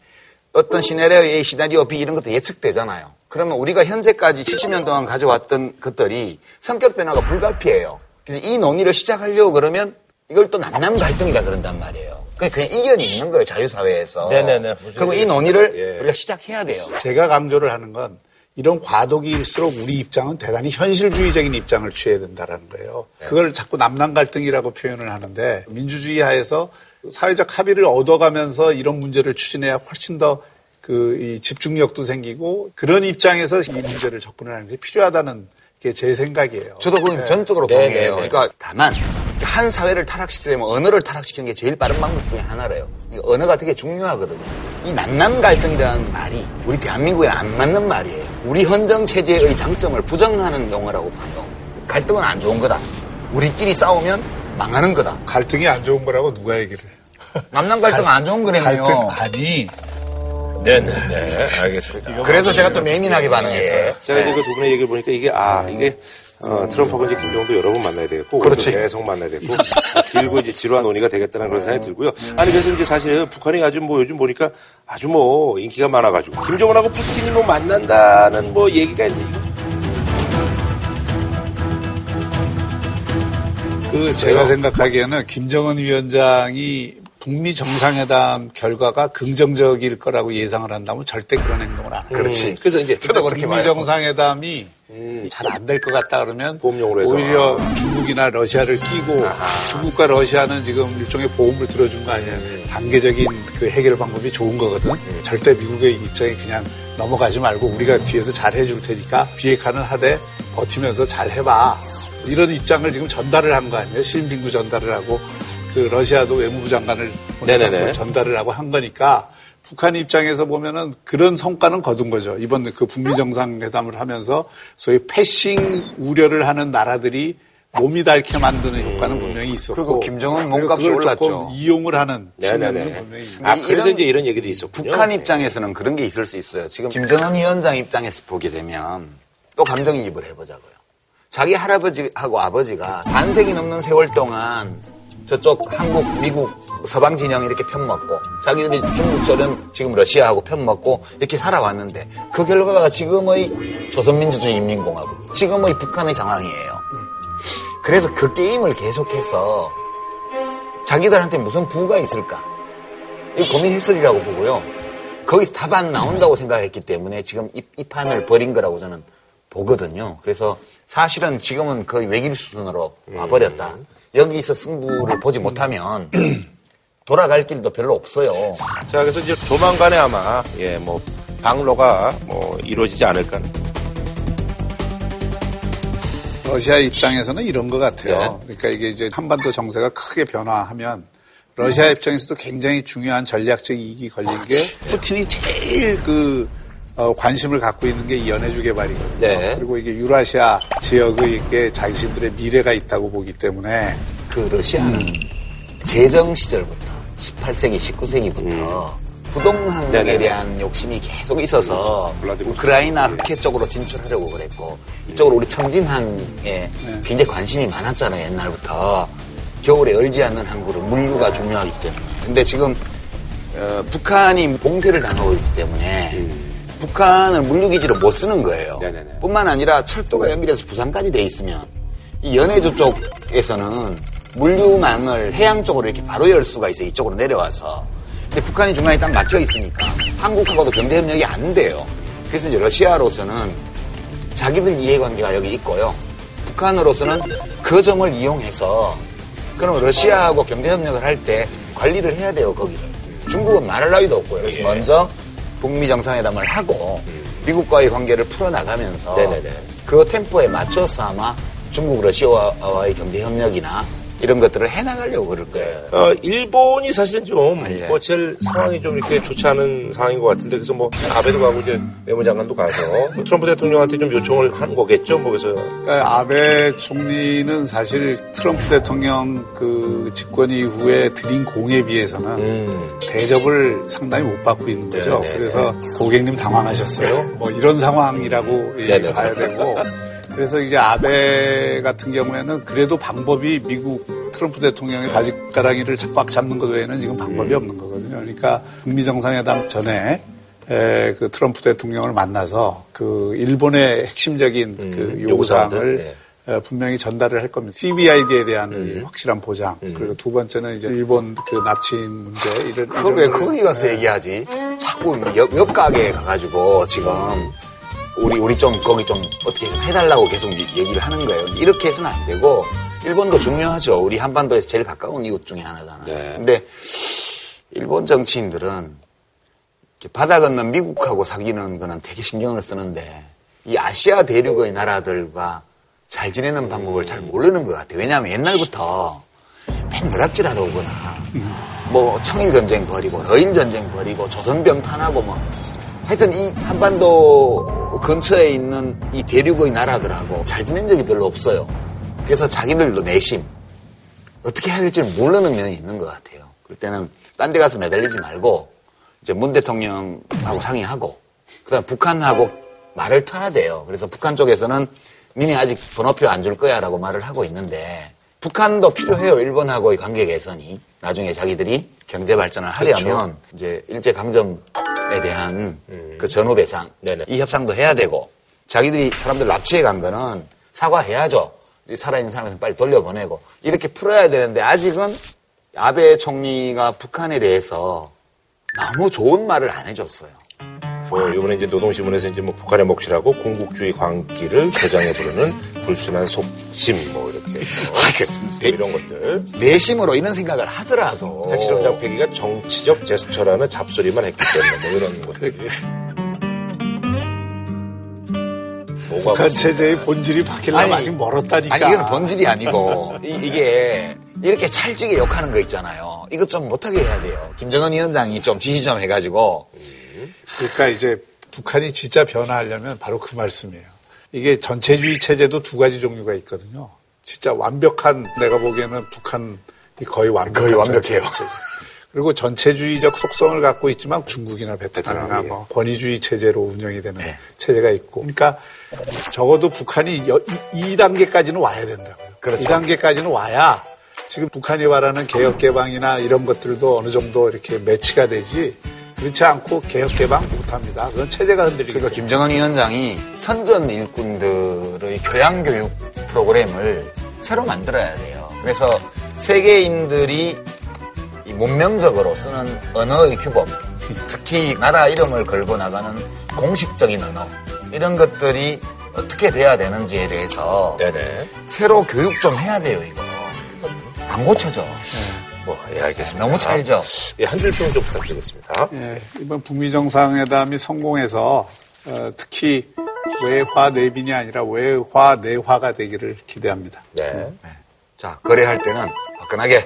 Speaker 6: 어떤 시나리오 A, 시나리오 B 이런 것도 예측되잖아요. 그러면 우리가 현재까지 70년 동안 가져왔던 것들이 성격 변화가 불가피해요. 그래서 이 논의를 시작하려고 그러면 이걸 또 남남 갈등이라 그런단 말이에요. 그냥, 그냥 이견이 있는 거예요, 자유사회에서.
Speaker 1: 네네네.
Speaker 6: 그리고 이 논의를
Speaker 1: 예.
Speaker 6: 우리가 시작해야 돼요.
Speaker 4: 제가 강조를 하는 건 이런 과도기일수록 우리 입장은 대단히 현실주의적인 입장을 취해야 된다라는 거예요. 그걸 자꾸 남남 갈등이라고 표현을 하는데 민주주의 하에서 사회적 합의를 얻어가면서 이런 문제를 추진해야 훨씬 더그이 집중력도 생기고 그런 입장에서 이 문제를 접근을 하는 게 필요하다는 게 제 생각이에요.
Speaker 6: 저도 그건
Speaker 4: 네.
Speaker 6: 전적으로
Speaker 1: 네,
Speaker 6: 동의해요.
Speaker 1: 네, 네.
Speaker 6: 그러니까 다만 한 사회를 타락시키려면 언어를 타락시키는 게 제일 빠른 방법 중에 하나래요. 이 언어가 되게 중요하거든요. 이 남남 갈등이라는 말이 우리 대한민국에 안 맞는 말이에요. 우리 헌정 체제의 장점을 부정하는 용어라고 봐요. 갈등은 안 좋은 거다. 우리끼리 싸우면 망하는 거다.
Speaker 4: 갈등이 안 좋은 거라고 누가 얘기를 해?
Speaker 6: 남남 갈등 안 좋은
Speaker 4: 갈등
Speaker 6: 거라며.
Speaker 4: 아니
Speaker 1: 네네네. 알겠습니다.
Speaker 6: 그래서 제가 또 예민하게 반응했어요.
Speaker 1: 제가 이제 그 두 분의 얘기를 보니까 이게 아 이게 어, 트럼프하고 이제 김정도 여러 번 만나야 되겠고
Speaker 6: 그렇지.
Speaker 1: 계속 만나야 되고 아, 길고 이제 지루한 논의가 되겠다는 그런 생각이 들고요. 아니 그래서 이제 사실 북한이 아주 뭐 요즘 보니까 아주 뭐 인기가 많아가지고 김정은하고 푸틴이 뭐 만난다는 뭐 얘기가 있는데
Speaker 4: 그 제가 생각하기에는 김정은 위원장이 북미 정상회담 결과가 긍정적일 거라고 예상을 한다면 절대 그런 행동을 안 해요.
Speaker 6: 그렇지.
Speaker 1: 그래서 이제
Speaker 6: 저도 그렇게
Speaker 4: 북미
Speaker 6: 봐요.
Speaker 4: 정상회담이 잘안 될 것 같다 그러면
Speaker 1: 보험용으로 해서.
Speaker 4: 오히려 중국이나 러시아를 끼고 중국과 러시아는 지금 일종의 보험을 들어준 거 아니야. 단계적인 그 해결 방법이 좋은 거거든. 절대 미국의 입장이 그냥 넘어가지 말고 우리가 뒤에서 잘 해줄 테니까 비핵화는 하되 버티면서 잘 해봐. 이런 입장을 지금 전달을 한 거 아니에요. 시진핑도 전달을 하고 그 러시아도 외무부 장관을. 전달을 하고 한 거니까 북한 입장에서 보면은 그런 성과는 거둔 거죠. 이번 그 북미 정상회담을 하면서 소위 패싱 우려를 하는 나라들이 몸이 닳게 만드는 효과는 분명히 있었고.
Speaker 6: 그리고 김정은 몸값이 올랐죠.
Speaker 4: 조금 이용을 하는 측면도
Speaker 1: 네네네.
Speaker 4: 분명히 있는
Speaker 1: 아 그래서 이제 이런 얘기도 있었군요.
Speaker 6: 북한 입장에서는 그런 게 있을 수 있어요. 지금 김정은 위원장 입장에서 보게 되면 또 감정이입을 해보자고요. 자기 할아버지하고 아버지가 반세기 넘는 세월 동안 저쪽 한국, 미국, 서방 진영 이렇게 편먹고 자기들이 중국, 소련, 지금 러시아하고 편먹고 이렇게 살아왔는데 그 결과가 지금의 조선민주주의 인민공화국, 지금의 북한의 상황이에요. 그래서 그 게임을 계속해서 자기들한테 무슨 부가 있을까? 이 고민했으리라고 보고요. 거기서 답안 나온다고 생각했기 때문에 지금 이, 이 판을 벌인 거라고 저는 보거든요. 그래서 사실은 지금은 거의 외길 수준으로 와버렸다. 여기서 승부를 보지 못하면 돌아갈 길도 별로 없어요.
Speaker 1: 자 그래서 이제 조만간에 아마 예 뭐 방로가 뭐 이루어지지 않을까.
Speaker 4: 러시아 입장에서는 이런 것 같아요. 그러니까 이게 이제 한반도 정세가 크게 변화하면 러시아 입장에서도 굉장히 중요한 전략적 이익이 걸린 게 푸틴이 제일 그 어, 관심을 갖고 있는 게이 연해주 개발이거든요.
Speaker 1: 네.
Speaker 4: 그리고 이게 유라시아 지역의 이게 자신들의 미래가 있다고 보기 때문에.
Speaker 6: 그 러시아는 제정 시절부터 18세기, 19세기부터 부동항에
Speaker 1: 네네네.
Speaker 6: 대한 욕심이 계속 있어서
Speaker 1: 블라디미르
Speaker 6: 우크라이나 흑해 쪽으로 진출하려고 그랬고 이쪽으로 우리 청진항에 굉장히 관심이 많았잖아요 옛날부터. 겨울에 얼지 않는 항구로 물류가 중요하기 때문에. 근데 지금 어, 북한이 봉쇄를 당하고 있기 때문에 북한을 물류기지로 못 쓰는 거예요.
Speaker 1: 네네네.
Speaker 6: 뿐만 아니라 철도가 연결해서 부산까지 돼 있으면 이 연해주 쪽에서는 물류망을 해양 쪽으로 이렇게 바로 열 수가 있어요. 이쪽으로 내려와서. 근데 북한이 중간에 딱 막혀 있으니까 한국하고도 경제 협력이 안 돼요. 그래서 이제 러시아로서는 자기들 이해관계가 여기 있고요. 북한으로서는 그 점을 이용해서 그럼 러시아하고 경제 협력을 할 때 관리를 해야 돼요, 거기를. 중국은 말할 나위도 없고요. 그래서 먼저 북미 정상회담을 하고 미국과의 관계를 풀어나가면서
Speaker 1: 네네네.
Speaker 6: 그 템포에 맞춰서 아마 중국, 러시아와의 경제 협력이나 이런 것들을 해나가려고 그럴 거예요.
Speaker 1: 어, 일본이 사실은 좀,
Speaker 6: 예.
Speaker 1: 뭐, 제일 상황이 좀 이렇게 좋지 않은 상황인 것 같은데, 그래서 뭐, 아베도 가고, 이제, 외무장관도 가서, 뭐 트럼프 대통령한테 좀 요청을 한 거겠죠, 뭐, 그래서.
Speaker 4: 그러니까 아베 총리는 사실 트럼프 대통령 그 집권 이후에 드린 공에 비해서는
Speaker 1: 음,
Speaker 4: 대접을 상당히 못 받고 있는 거죠.
Speaker 1: 네네.
Speaker 4: 그래서 고객님 당황하셨어요. 뭐 이런 상황이라고 예,
Speaker 1: 네네.
Speaker 4: 봐야 되고. 그래서 이제 아베 같은 경우에는 그래도 방법이 미국 트럼프 대통령의 바지가랑이를 꽉 잡는 것 외에는 지금 방법이
Speaker 1: 음.
Speaker 4: 없는 거거든요. 그러니까 북미 정상회담 전에 에, 그 트럼프 대통령을 만나서 그 일본의 핵심적인 그 요구사항을. 어, 분명히 전달을 할 겁니다. CBID에 대한
Speaker 1: 음.
Speaker 4: 이 확실한 보장. 그리고 두 번째는 이제 일본 그 납치인 문제 이런
Speaker 6: 그걸 왜 거기 가서 얘기하지? 자꾸 옆, 옆 가게에 가가지고 지금 우리 우리 좀 거기 좀 어떻게 좀 해달라고 계속 이- 얘기를 하는 거예요. 이렇게 해서는 안 되고 일본도 중요하죠. 우리 한반도에서 제일 가까운 이웃 중에 하나잖아요.
Speaker 1: 네.
Speaker 6: 근데 일본 정치인들은 바다 건너 미국하고 사귀는 거는 되게 신경을 쓰는데 이 아시아 대륙의 나라들과 잘 지내는 방법을 잘 모르는 것 같아요. 왜냐하면 옛날부터 맨 누락질하러 오거나 뭐 청일 전쟁 벌이고 러일 전쟁 벌이고 조선 병 탄하고 뭐 하여튼 이 한반도 근처에 있는 이 대륙의 나라들하고 잘 지낸 적이 별로 없어요. 그래서 자기들도 내심 어떻게 해야 될지 모르는 면이 있는 것 같아요. 그럴 때는 딴 데 가서 매달리지 말고 이제 문 대통령하고 상의하고 그다음 북한하고 말을 터야 돼요. 그래서 북한 쪽에서는 니네 아직 번호표 안 줄 거야라고 말을 하고 있는데 북한도 필요해요. 일본하고의 관계 개선이 나중에 자기들이 경제 발전을 하려면 이제 일제 강점 에 대한 그 전후 배상
Speaker 1: 네네.
Speaker 6: 이 협상도 해야 되고 자기들이 사람들 납치해 간 거는 사과해야죠. 이 살아있는 사람한테 빨리 돌려보내고 이렇게 풀어야 되는데 아직은 아베 총리가 북한에 대해서 너무 좋은 말을 안 해줬어요.
Speaker 1: 뭐, 이번에 이제 노동신문에서 이제 뭐, 북한의 몫이라고 공국주의 광기를 개장해 부르는 불순한 속심, 뭐, 이렇게. 해서 뭐 이런 것들.
Speaker 6: 내심으로 이런 생각을 하더라도
Speaker 1: 택시로 장패기가 정치적 제스처라는 잡소리만 했기 때문에 뭐 이런 것들이.
Speaker 4: 북한 체제의 본질이 바뀌려면
Speaker 6: 아니,
Speaker 4: 아직 멀었다니까.
Speaker 6: 아니 이거는 본질이 아니고 이, 게 이렇게 찰지게 욕하는 거 있잖아요. 이것 좀 못하게 해야 돼요. 김정은 위원장이 좀 지시 좀 해가지고
Speaker 4: 그러니까 이제 북한이 진짜 변화하려면 바로 그 말씀이에요. 이게 전체주의 체제도 두 가지 종류가 있거든요. 진짜 완벽한 내가 보기에는 북한이 거의 완벽한
Speaker 6: 거의 완벽해요.
Speaker 4: 그리고 전체주의적 속성을 갖고 있지만 중국이나 베트남이나
Speaker 1: 베트남이.
Speaker 4: 뭐 권위주의 체제로 운영이 되는
Speaker 6: 네.
Speaker 4: 체제가 있고. 그러니까 적어도 북한이 여- 이 2단계까지는 와야 된다고요.
Speaker 6: 그렇죠.
Speaker 4: 2단계까지는 와야 지금 북한이 말하는 개혁 개방이나 이런 것들도 어느 정도 이렇게 매치가 되지 그렇지 않고 개혁 개방 못합니다. 그건 체제가 흔들리기
Speaker 6: 그러니까. 김정은 위원장이 선전 일꾼들의 교양 교육 프로그램을 새로 만들어야 돼요. 그래서 세계인들이 이 문명적으로 쓰는 언어의 규범, 특히 나라 이름을 걸고 나가는 공식적인 언어 이런 것들이 어떻게 돼야 되는지에 대해서
Speaker 1: 네네.
Speaker 6: 새로 교육 좀 해야 돼요 이거. 안 고쳐져.
Speaker 1: 뭐, 예, 알겠습니다.
Speaker 6: 너무 찰져.
Speaker 1: 예, 한 줄 평 좀 부탁드리겠습니다.
Speaker 4: 예, 이번 북미 정상회담이 성공해서 어, 특히 외화 내빈이 아니라 외화 내화가 되기를 기대합니다.
Speaker 1: 네.
Speaker 6: 자, 거래할 때는 화끈하게.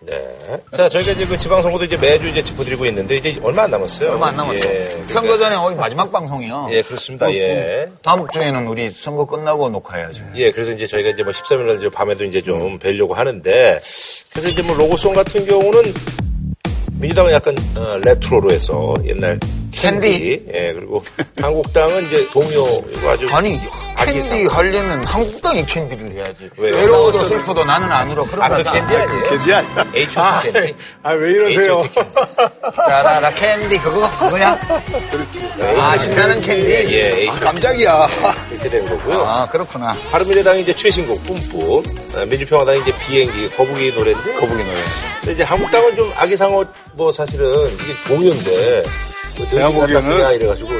Speaker 1: 네. 자, 저희가 이제 그 지방선거도 이제 매주 이제 짚어드리고 있는데 이제 얼마 안 남았어요.
Speaker 6: 얼마 안 남았어.
Speaker 1: 예, 그러니까-
Speaker 6: 선거 전에 오늘 마지막 방송이요.
Speaker 1: 예, 그렇습니다. 예.
Speaker 6: 다음 주에는 우리 선거 끝나고 녹화해야죠.
Speaker 1: 예, 그래서 이제 저희가 이제 뭐 13일 날 밤에도 이제 좀 뵈려고 하는데, 그래서 이제 뭐 로고송 같은 경우는 민주당은 약간 어, 레트로로 해서 옛날 캔디? 예, 그리고 한국당은 이제 동요 이거 아주
Speaker 6: 아니. 캔디 하려면 한국당이 캔디를 해야지.
Speaker 1: 왜요?
Speaker 6: 외로워도 슬퍼도 나는 안 울어. 그런
Speaker 1: 아, 그. 캔디 아니에요?
Speaker 4: 캔디 아니야?
Speaker 1: H.O.T. 캔디.
Speaker 4: 아, 왜 이러세요?
Speaker 6: 라라라 캔디 그거 그거야? 아 신나는 캔디.
Speaker 1: 예, 예,
Speaker 6: 아. 깜짝이야.
Speaker 1: 이렇게 된 거고요.
Speaker 6: 아 그렇구나.
Speaker 1: 바른미래당이 이제 최신곡 뿜뿜, 어, 민주평화당이 이제 비행기 거북이 노래인데
Speaker 6: 거북이 노래.
Speaker 1: 근데 이제 한국당은 좀 아기상어 뭐 사실은 이게 동요인데 뭐
Speaker 4: 제가
Speaker 1: 갖다 쓰냐
Speaker 4: 보기에는
Speaker 1: 이래가지고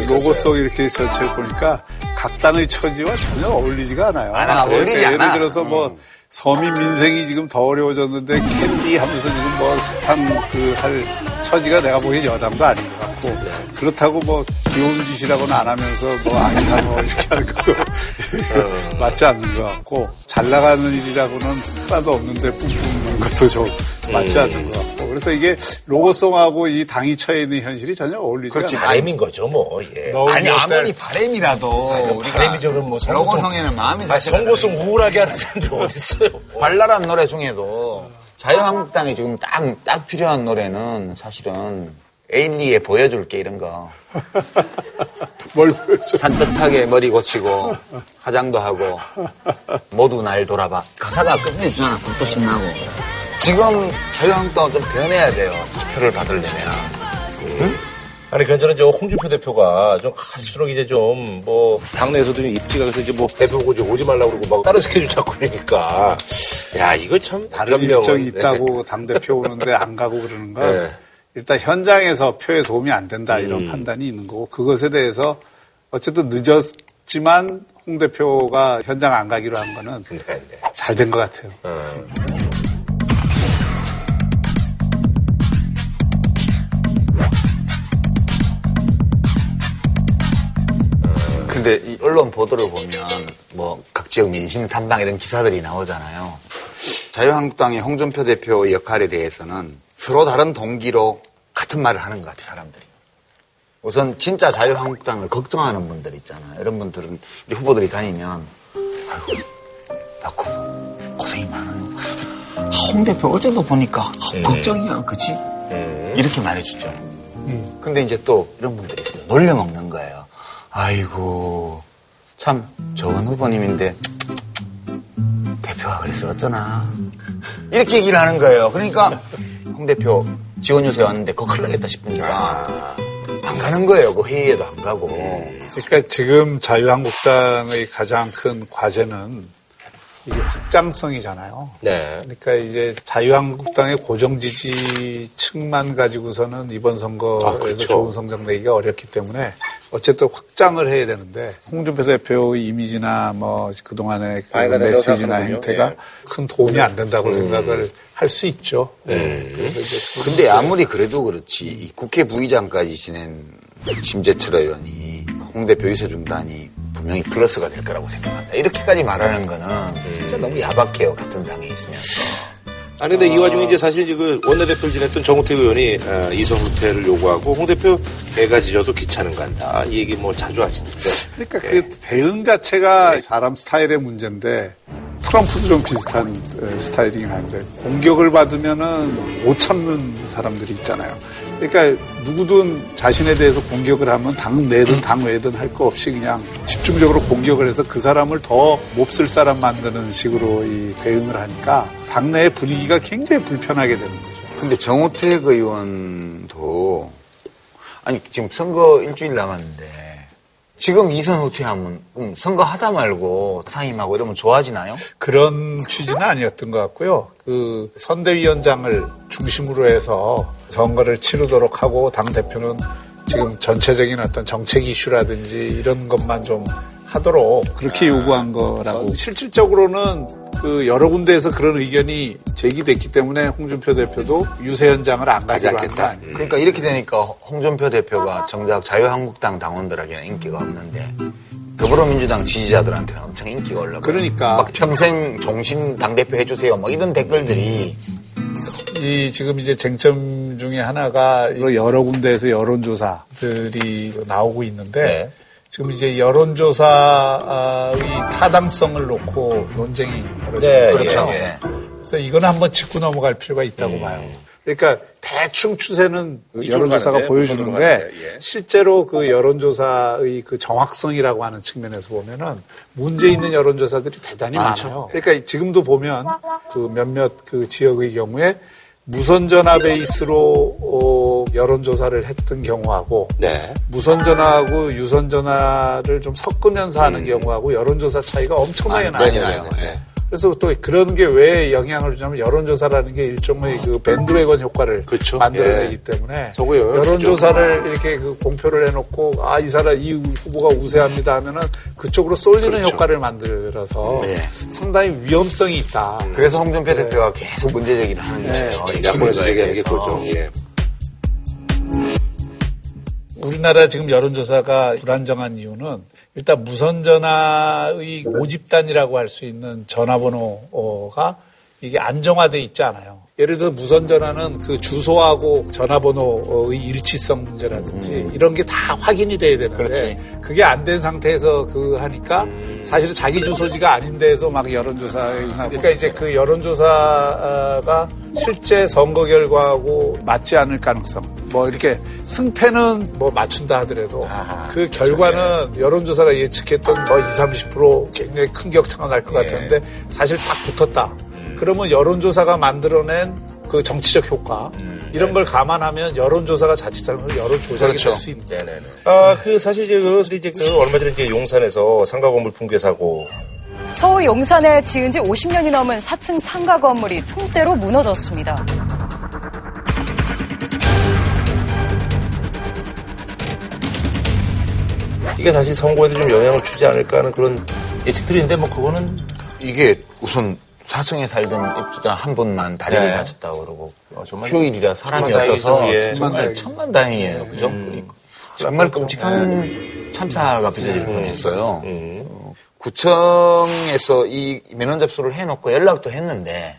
Speaker 1: 있었어요.
Speaker 4: 로고송 이렇게 전체 보니까 각 당의 처지와 전혀 어울리지가 않아요.
Speaker 6: 안 어울리지
Speaker 4: 그러니까
Speaker 6: 않아.
Speaker 4: 예를 들어서 뭐 서민 민생이 지금 더 어려워졌는데 캔디 하면서 지금 뭐 사탕 그 할 처지가 내가 보기엔 여당도 아닌 것 같고 그렇다고 뭐 귀여운 짓이라고는 안 하면서 뭐 아니하고 이렇게 하는 것도 맞지 않는 것 같고 잘 나가는 일이라고는 하나도 없는데 뿜뿜는 것도 좀 맞지 않는 것 같고 그래서 이게 로고송하고 이 당이 처해 있는 현실이 전혀 어울리지
Speaker 1: 그렇지
Speaker 4: 않아요.
Speaker 1: 바램인 거죠 뭐. 예.
Speaker 6: 아니
Speaker 4: 몇
Speaker 6: 아무리
Speaker 4: 살-
Speaker 6: 바램이라도 우리가
Speaker 1: 바램이죠, 그럼 뭐 선거송-
Speaker 6: 로고송에는 마음이
Speaker 1: 아,
Speaker 6: 자체가
Speaker 1: 선거송 우울하게 하는 사람들이 어디 있어요?
Speaker 6: 발랄한 노래 중에도 자유한국당이 지금 딱, 딱 필요한 노래는 사실은 에일리에 보여줄게 이런 거.
Speaker 4: 뭘 보여줘.
Speaker 6: 산뜻하게 머리 고치고 화장도 하고 모두 날 돌아봐. 가사가 끝내주잖아. 그것도 신나고. 지금 자유한국당은 좀 변해야 돼요. 투표를 받으려면.
Speaker 1: 아니 그전에 저 홍준표 대표가 좀 갈수록 이제 좀 뭐 당내에서도 좀 입지가 그래서 이제 뭐 대표 고지 오지 말라고 그러고 막 다른 스케줄 잡고 그러니까 야 이거 참
Speaker 4: 다른 일정이
Speaker 1: 네.
Speaker 4: 있다고 당 대표 오는데 안 가고 그러는 건
Speaker 1: 네.
Speaker 4: 일단 현장에서 표에 도움이 안 된다 이런
Speaker 1: 음.
Speaker 4: 판단이 있는 거고 그것에 대해서 어쨌든 늦었지만 홍 대표가 현장 안 가기로 한 거는
Speaker 1: 네, 네.
Speaker 4: 잘된 것 같아요.
Speaker 1: 어.
Speaker 6: 근데 이 언론 보도를 보면 뭐 각 지역 민심 탐방 이런 기사들이 나오잖아요. 자유한국당의 홍준표 대표의 역할에 대해서는 서로 다른 동기로 같은 말을 하는 것 같아요, 사람들이. 우선 진짜 자유한국당을 걱정하는 분들 있잖아요. 이런 분들은 이 후보들이 다니면 아이고, 야구 고생이 많아요. 아, 홍 대표 어제도 보니까 아, 걱정이야, 그치? 이렇게 말해주죠. 근데 이제 또 이런 분들이 있어요. 놀려 먹는 거예요. 아이고, 참 좋은 후보님인데 대표가 그래서 어쩌나. 이렇게 얘기를 하는 거예요. 그러니까 홍 대표 지원 요새 왔는데 그거 큰일 나겠다 싶으니까 안 가는 거예요. 그 회의에도 안 가고.
Speaker 4: 그러니까 지금 자유한국당의 가장 큰 과제는 이게 확장성이잖아요.
Speaker 1: 네.
Speaker 4: 그러니까 이제 자유한국당의 고정 지지층만 가지고서는 이번 선거에서
Speaker 1: 아, 그렇죠.
Speaker 4: 좋은 성적 내기가 어렵기 때문에 어쨌든 확장을 해야 되는데 홍준표 대표의 이미지나 뭐 그동안의 그 메시지나. 행태가
Speaker 1: 예.
Speaker 4: 큰 도움이 안 된다고
Speaker 1: 음.
Speaker 4: 생각을 할 수 있죠.
Speaker 1: 네.
Speaker 4: 그래서 이제
Speaker 6: 근데 아무리 그래도 그렇지 이 국회 부의장까지 지낸 심재철 의원이 홍 대표 유세중단이 분명히 플러스가 될 거라고 생각한다. 이렇게까지 말하는 거는 진짜 너무 야박해요. 같은 당에 있으면서.
Speaker 1: 아니 근데 이 와중에 이제 사실 이제 그 원내대표를 지냈던 정우택 의원이 어, 이성 후퇴를 요구하고 홍 대표 배가 지져도 기차는 간다 이 얘기 뭐 자주 하시는데
Speaker 4: 그러니까 그 대응 자체가 사람 스타일의 문제인데 트럼프도 좀 비슷한 어, 스타일이긴 한데 공격을 받으면은 못 참는 사람들이 있잖아요. 그러니까 누구든 자신에 대해서 공격을 하면 당 내든 당 외든 할 거 없이 그냥 집중적으로 공격을 해서 그 사람을 더 몹쓸 사람 만드는 식으로 이 대응을 하니까 당내의 분위기가 굉장히 불편하게 되는 거죠.
Speaker 6: 근데 정호택 의원도 아니 지금 선거 일주일 남았는데 지금 이선 후퇴하면 그럼 선거 하다 말고 상임하고 이러면 좋아지나요?
Speaker 4: 그런 취지는 아니었던 것 같고요. 그 선대위원장을 중심으로 해서 선거를 치르도록 하고 당 대표는 지금 전체적인 어떤 정책 이슈라든지 이런 것만 좀 하도록 그렇게 요구한 거라고 실질적으로는 그그 여러 군데에서 그런 의견이 제기됐기 때문에 홍준표 대표도 유세 현장을 안 가지 않겠다.
Speaker 1: 않겠다.
Speaker 6: 그러니까 이렇게 되니까 홍준표 대표가 정작 자유한국당 당원들에게는 인기가 없는데 더불어민주당 지지자들한테는 엄청 인기가 올라가요.
Speaker 4: 그러니까.
Speaker 6: 막 평생 종신 당 대표 해주세요. 막 이런 댓글들이
Speaker 4: 이 지금 이제 쟁점 중에 하나가 여러 군데에서 여론조사들이 나오고 있는데
Speaker 1: 네.
Speaker 4: 지금 이제 여론조사의 타당성을 놓고 논쟁이 벌어지고
Speaker 1: 네.
Speaker 6: 그렇죠.
Speaker 1: 예,
Speaker 6: 예.
Speaker 4: 그래서 이거는 한번 짚고 넘어갈 필요가 있다고 봐요. 그러니까 대충 추세는
Speaker 1: 이쪽으로
Speaker 4: 여론조사가
Speaker 1: 가는데,
Speaker 4: 보여주는데
Speaker 1: 가는데, 예.
Speaker 4: 실제로 그 여론조사의 그 정확성이라고 하는 측면에서 보면은 문제 있는 여론조사들이 대단히 많아요. 그러니까 지금도 보면 그 몇몇 그 지역의 경우에 무선 전화 베이스로 어, 여론조사를 했던 경우하고
Speaker 1: 네.
Speaker 4: 무선 전화하고 유선 전화를 좀 섞으면서 하는 경우하고 여론조사 차이가 엄청나게
Speaker 6: 아, 많이
Speaker 4: 나요.
Speaker 6: 예.
Speaker 4: 그래서 또 그런 게 왜 영향을 주냐면 여론조사라는 게 일종의 그 밴드웨건 효과를
Speaker 1: 그렇죠.
Speaker 4: 만들어내기
Speaker 1: 예.
Speaker 4: 때문에 여론조사를 이렇게 그 공표를 해놓고 아 이 사람 이 후보가 우세합니다 하면은 그쪽으로 쏠리는
Speaker 1: 그렇죠.
Speaker 4: 효과를 만들어서
Speaker 6: 예.
Speaker 4: 상당히 위험성이 있다.
Speaker 6: 그래서 홍준표 대표가 계속 문제 제기를 하는 거예요. 이
Speaker 1: 야권에서 얘기하는 게. 그거죠. 예.
Speaker 4: 우리나라 지금 여론조사가 불안정한 이유는 일단 무선전화의 모집단이라고 할 수 있는 전화번호가 이게 안정화돼 있지 않아요. 예를 들어 무선 전화는 그 주소하고 전화번호의 일치성 문제라든지 이런 게 다 확인이 돼야 되는데
Speaker 6: 그렇지.
Speaker 4: 그게 안 된 상태에서 그 하니까 사실은 자기 주소지가 아닌 데에서 막 여론조사에 그러니까 이제 그 여론조사가 실제 선거 결과하고 맞지 않을 가능성 뭐 이렇게 승패는 뭐 맞춘다 하더라도 그 결과는 여론조사가 예측했던 뭐 20, 30% 굉장히 큰 격차가 날 것 같았는데 사실 딱 붙었다. 그러면 여론조사가 만들어낸 그 정치적 효과 이런 걸 감안하면 여론조사가 자칫 잘못하면 여론조작이
Speaker 6: 그렇죠.
Speaker 4: 될수 있는 거예요.
Speaker 1: 네네네. 아, 그 사실 이제 그, 이제 그 얼마 전에 이제 용산에서 상가 건물 붕괴 사고.
Speaker 2: 서울 용산에 지은 지 50년이 넘은 4층 상가 건물이 통째로 무너졌습니다.
Speaker 1: 이게 사실 선거에도 좀 영향을 주지 않을까 하는 그런 예측들이 있는데 뭐 그거는
Speaker 6: 이게 우선 4층에 살던 입주자 한 분만 다리를
Speaker 1: 네.
Speaker 6: 다쳤다고 그러고
Speaker 1: 정말
Speaker 6: 휴일이라 사람이
Speaker 1: 천만
Speaker 6: 없어서
Speaker 1: 다행이죠. 예.
Speaker 6: 정말 천만 다행이에요. 그죠? 정말 끔찍한 참사가 빚어질 뻔했어요. 어, 구청에서 이 민원 접수를 해놓고 연락도 했는데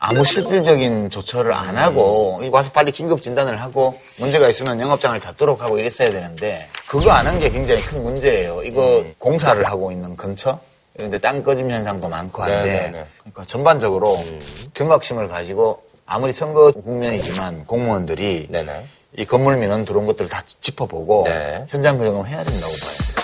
Speaker 6: 아무 실질적인 조처를 안 하고 와서 빨리 긴급 진단을 하고 문제가 있으면 영업장을 닫도록 하고 이랬어야 되는데 그거 안 한 게 굉장히 큰 문제예요. 이거 공사를 하고 있는 근처 이런데 땅 꺼짐 현상도 많고 한데
Speaker 1: 네네네.
Speaker 6: 그러니까 전반적으로 경각심을 가지고 아무리 선거 국면이지만 공무원들이
Speaker 1: 네네.
Speaker 6: 이 건물 민원 들어온 것들을 다 짚어보고
Speaker 1: 네.
Speaker 6: 현장 조정을 해야 된다고 봐요.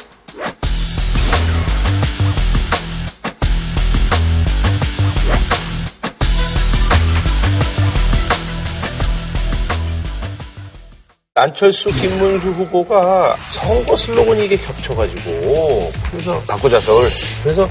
Speaker 1: 안철수, 김문수 후보가 선거 슬로건이 이게 겹쳐가지고 그래서
Speaker 6: 바꾸자 서울.
Speaker 1: 그래서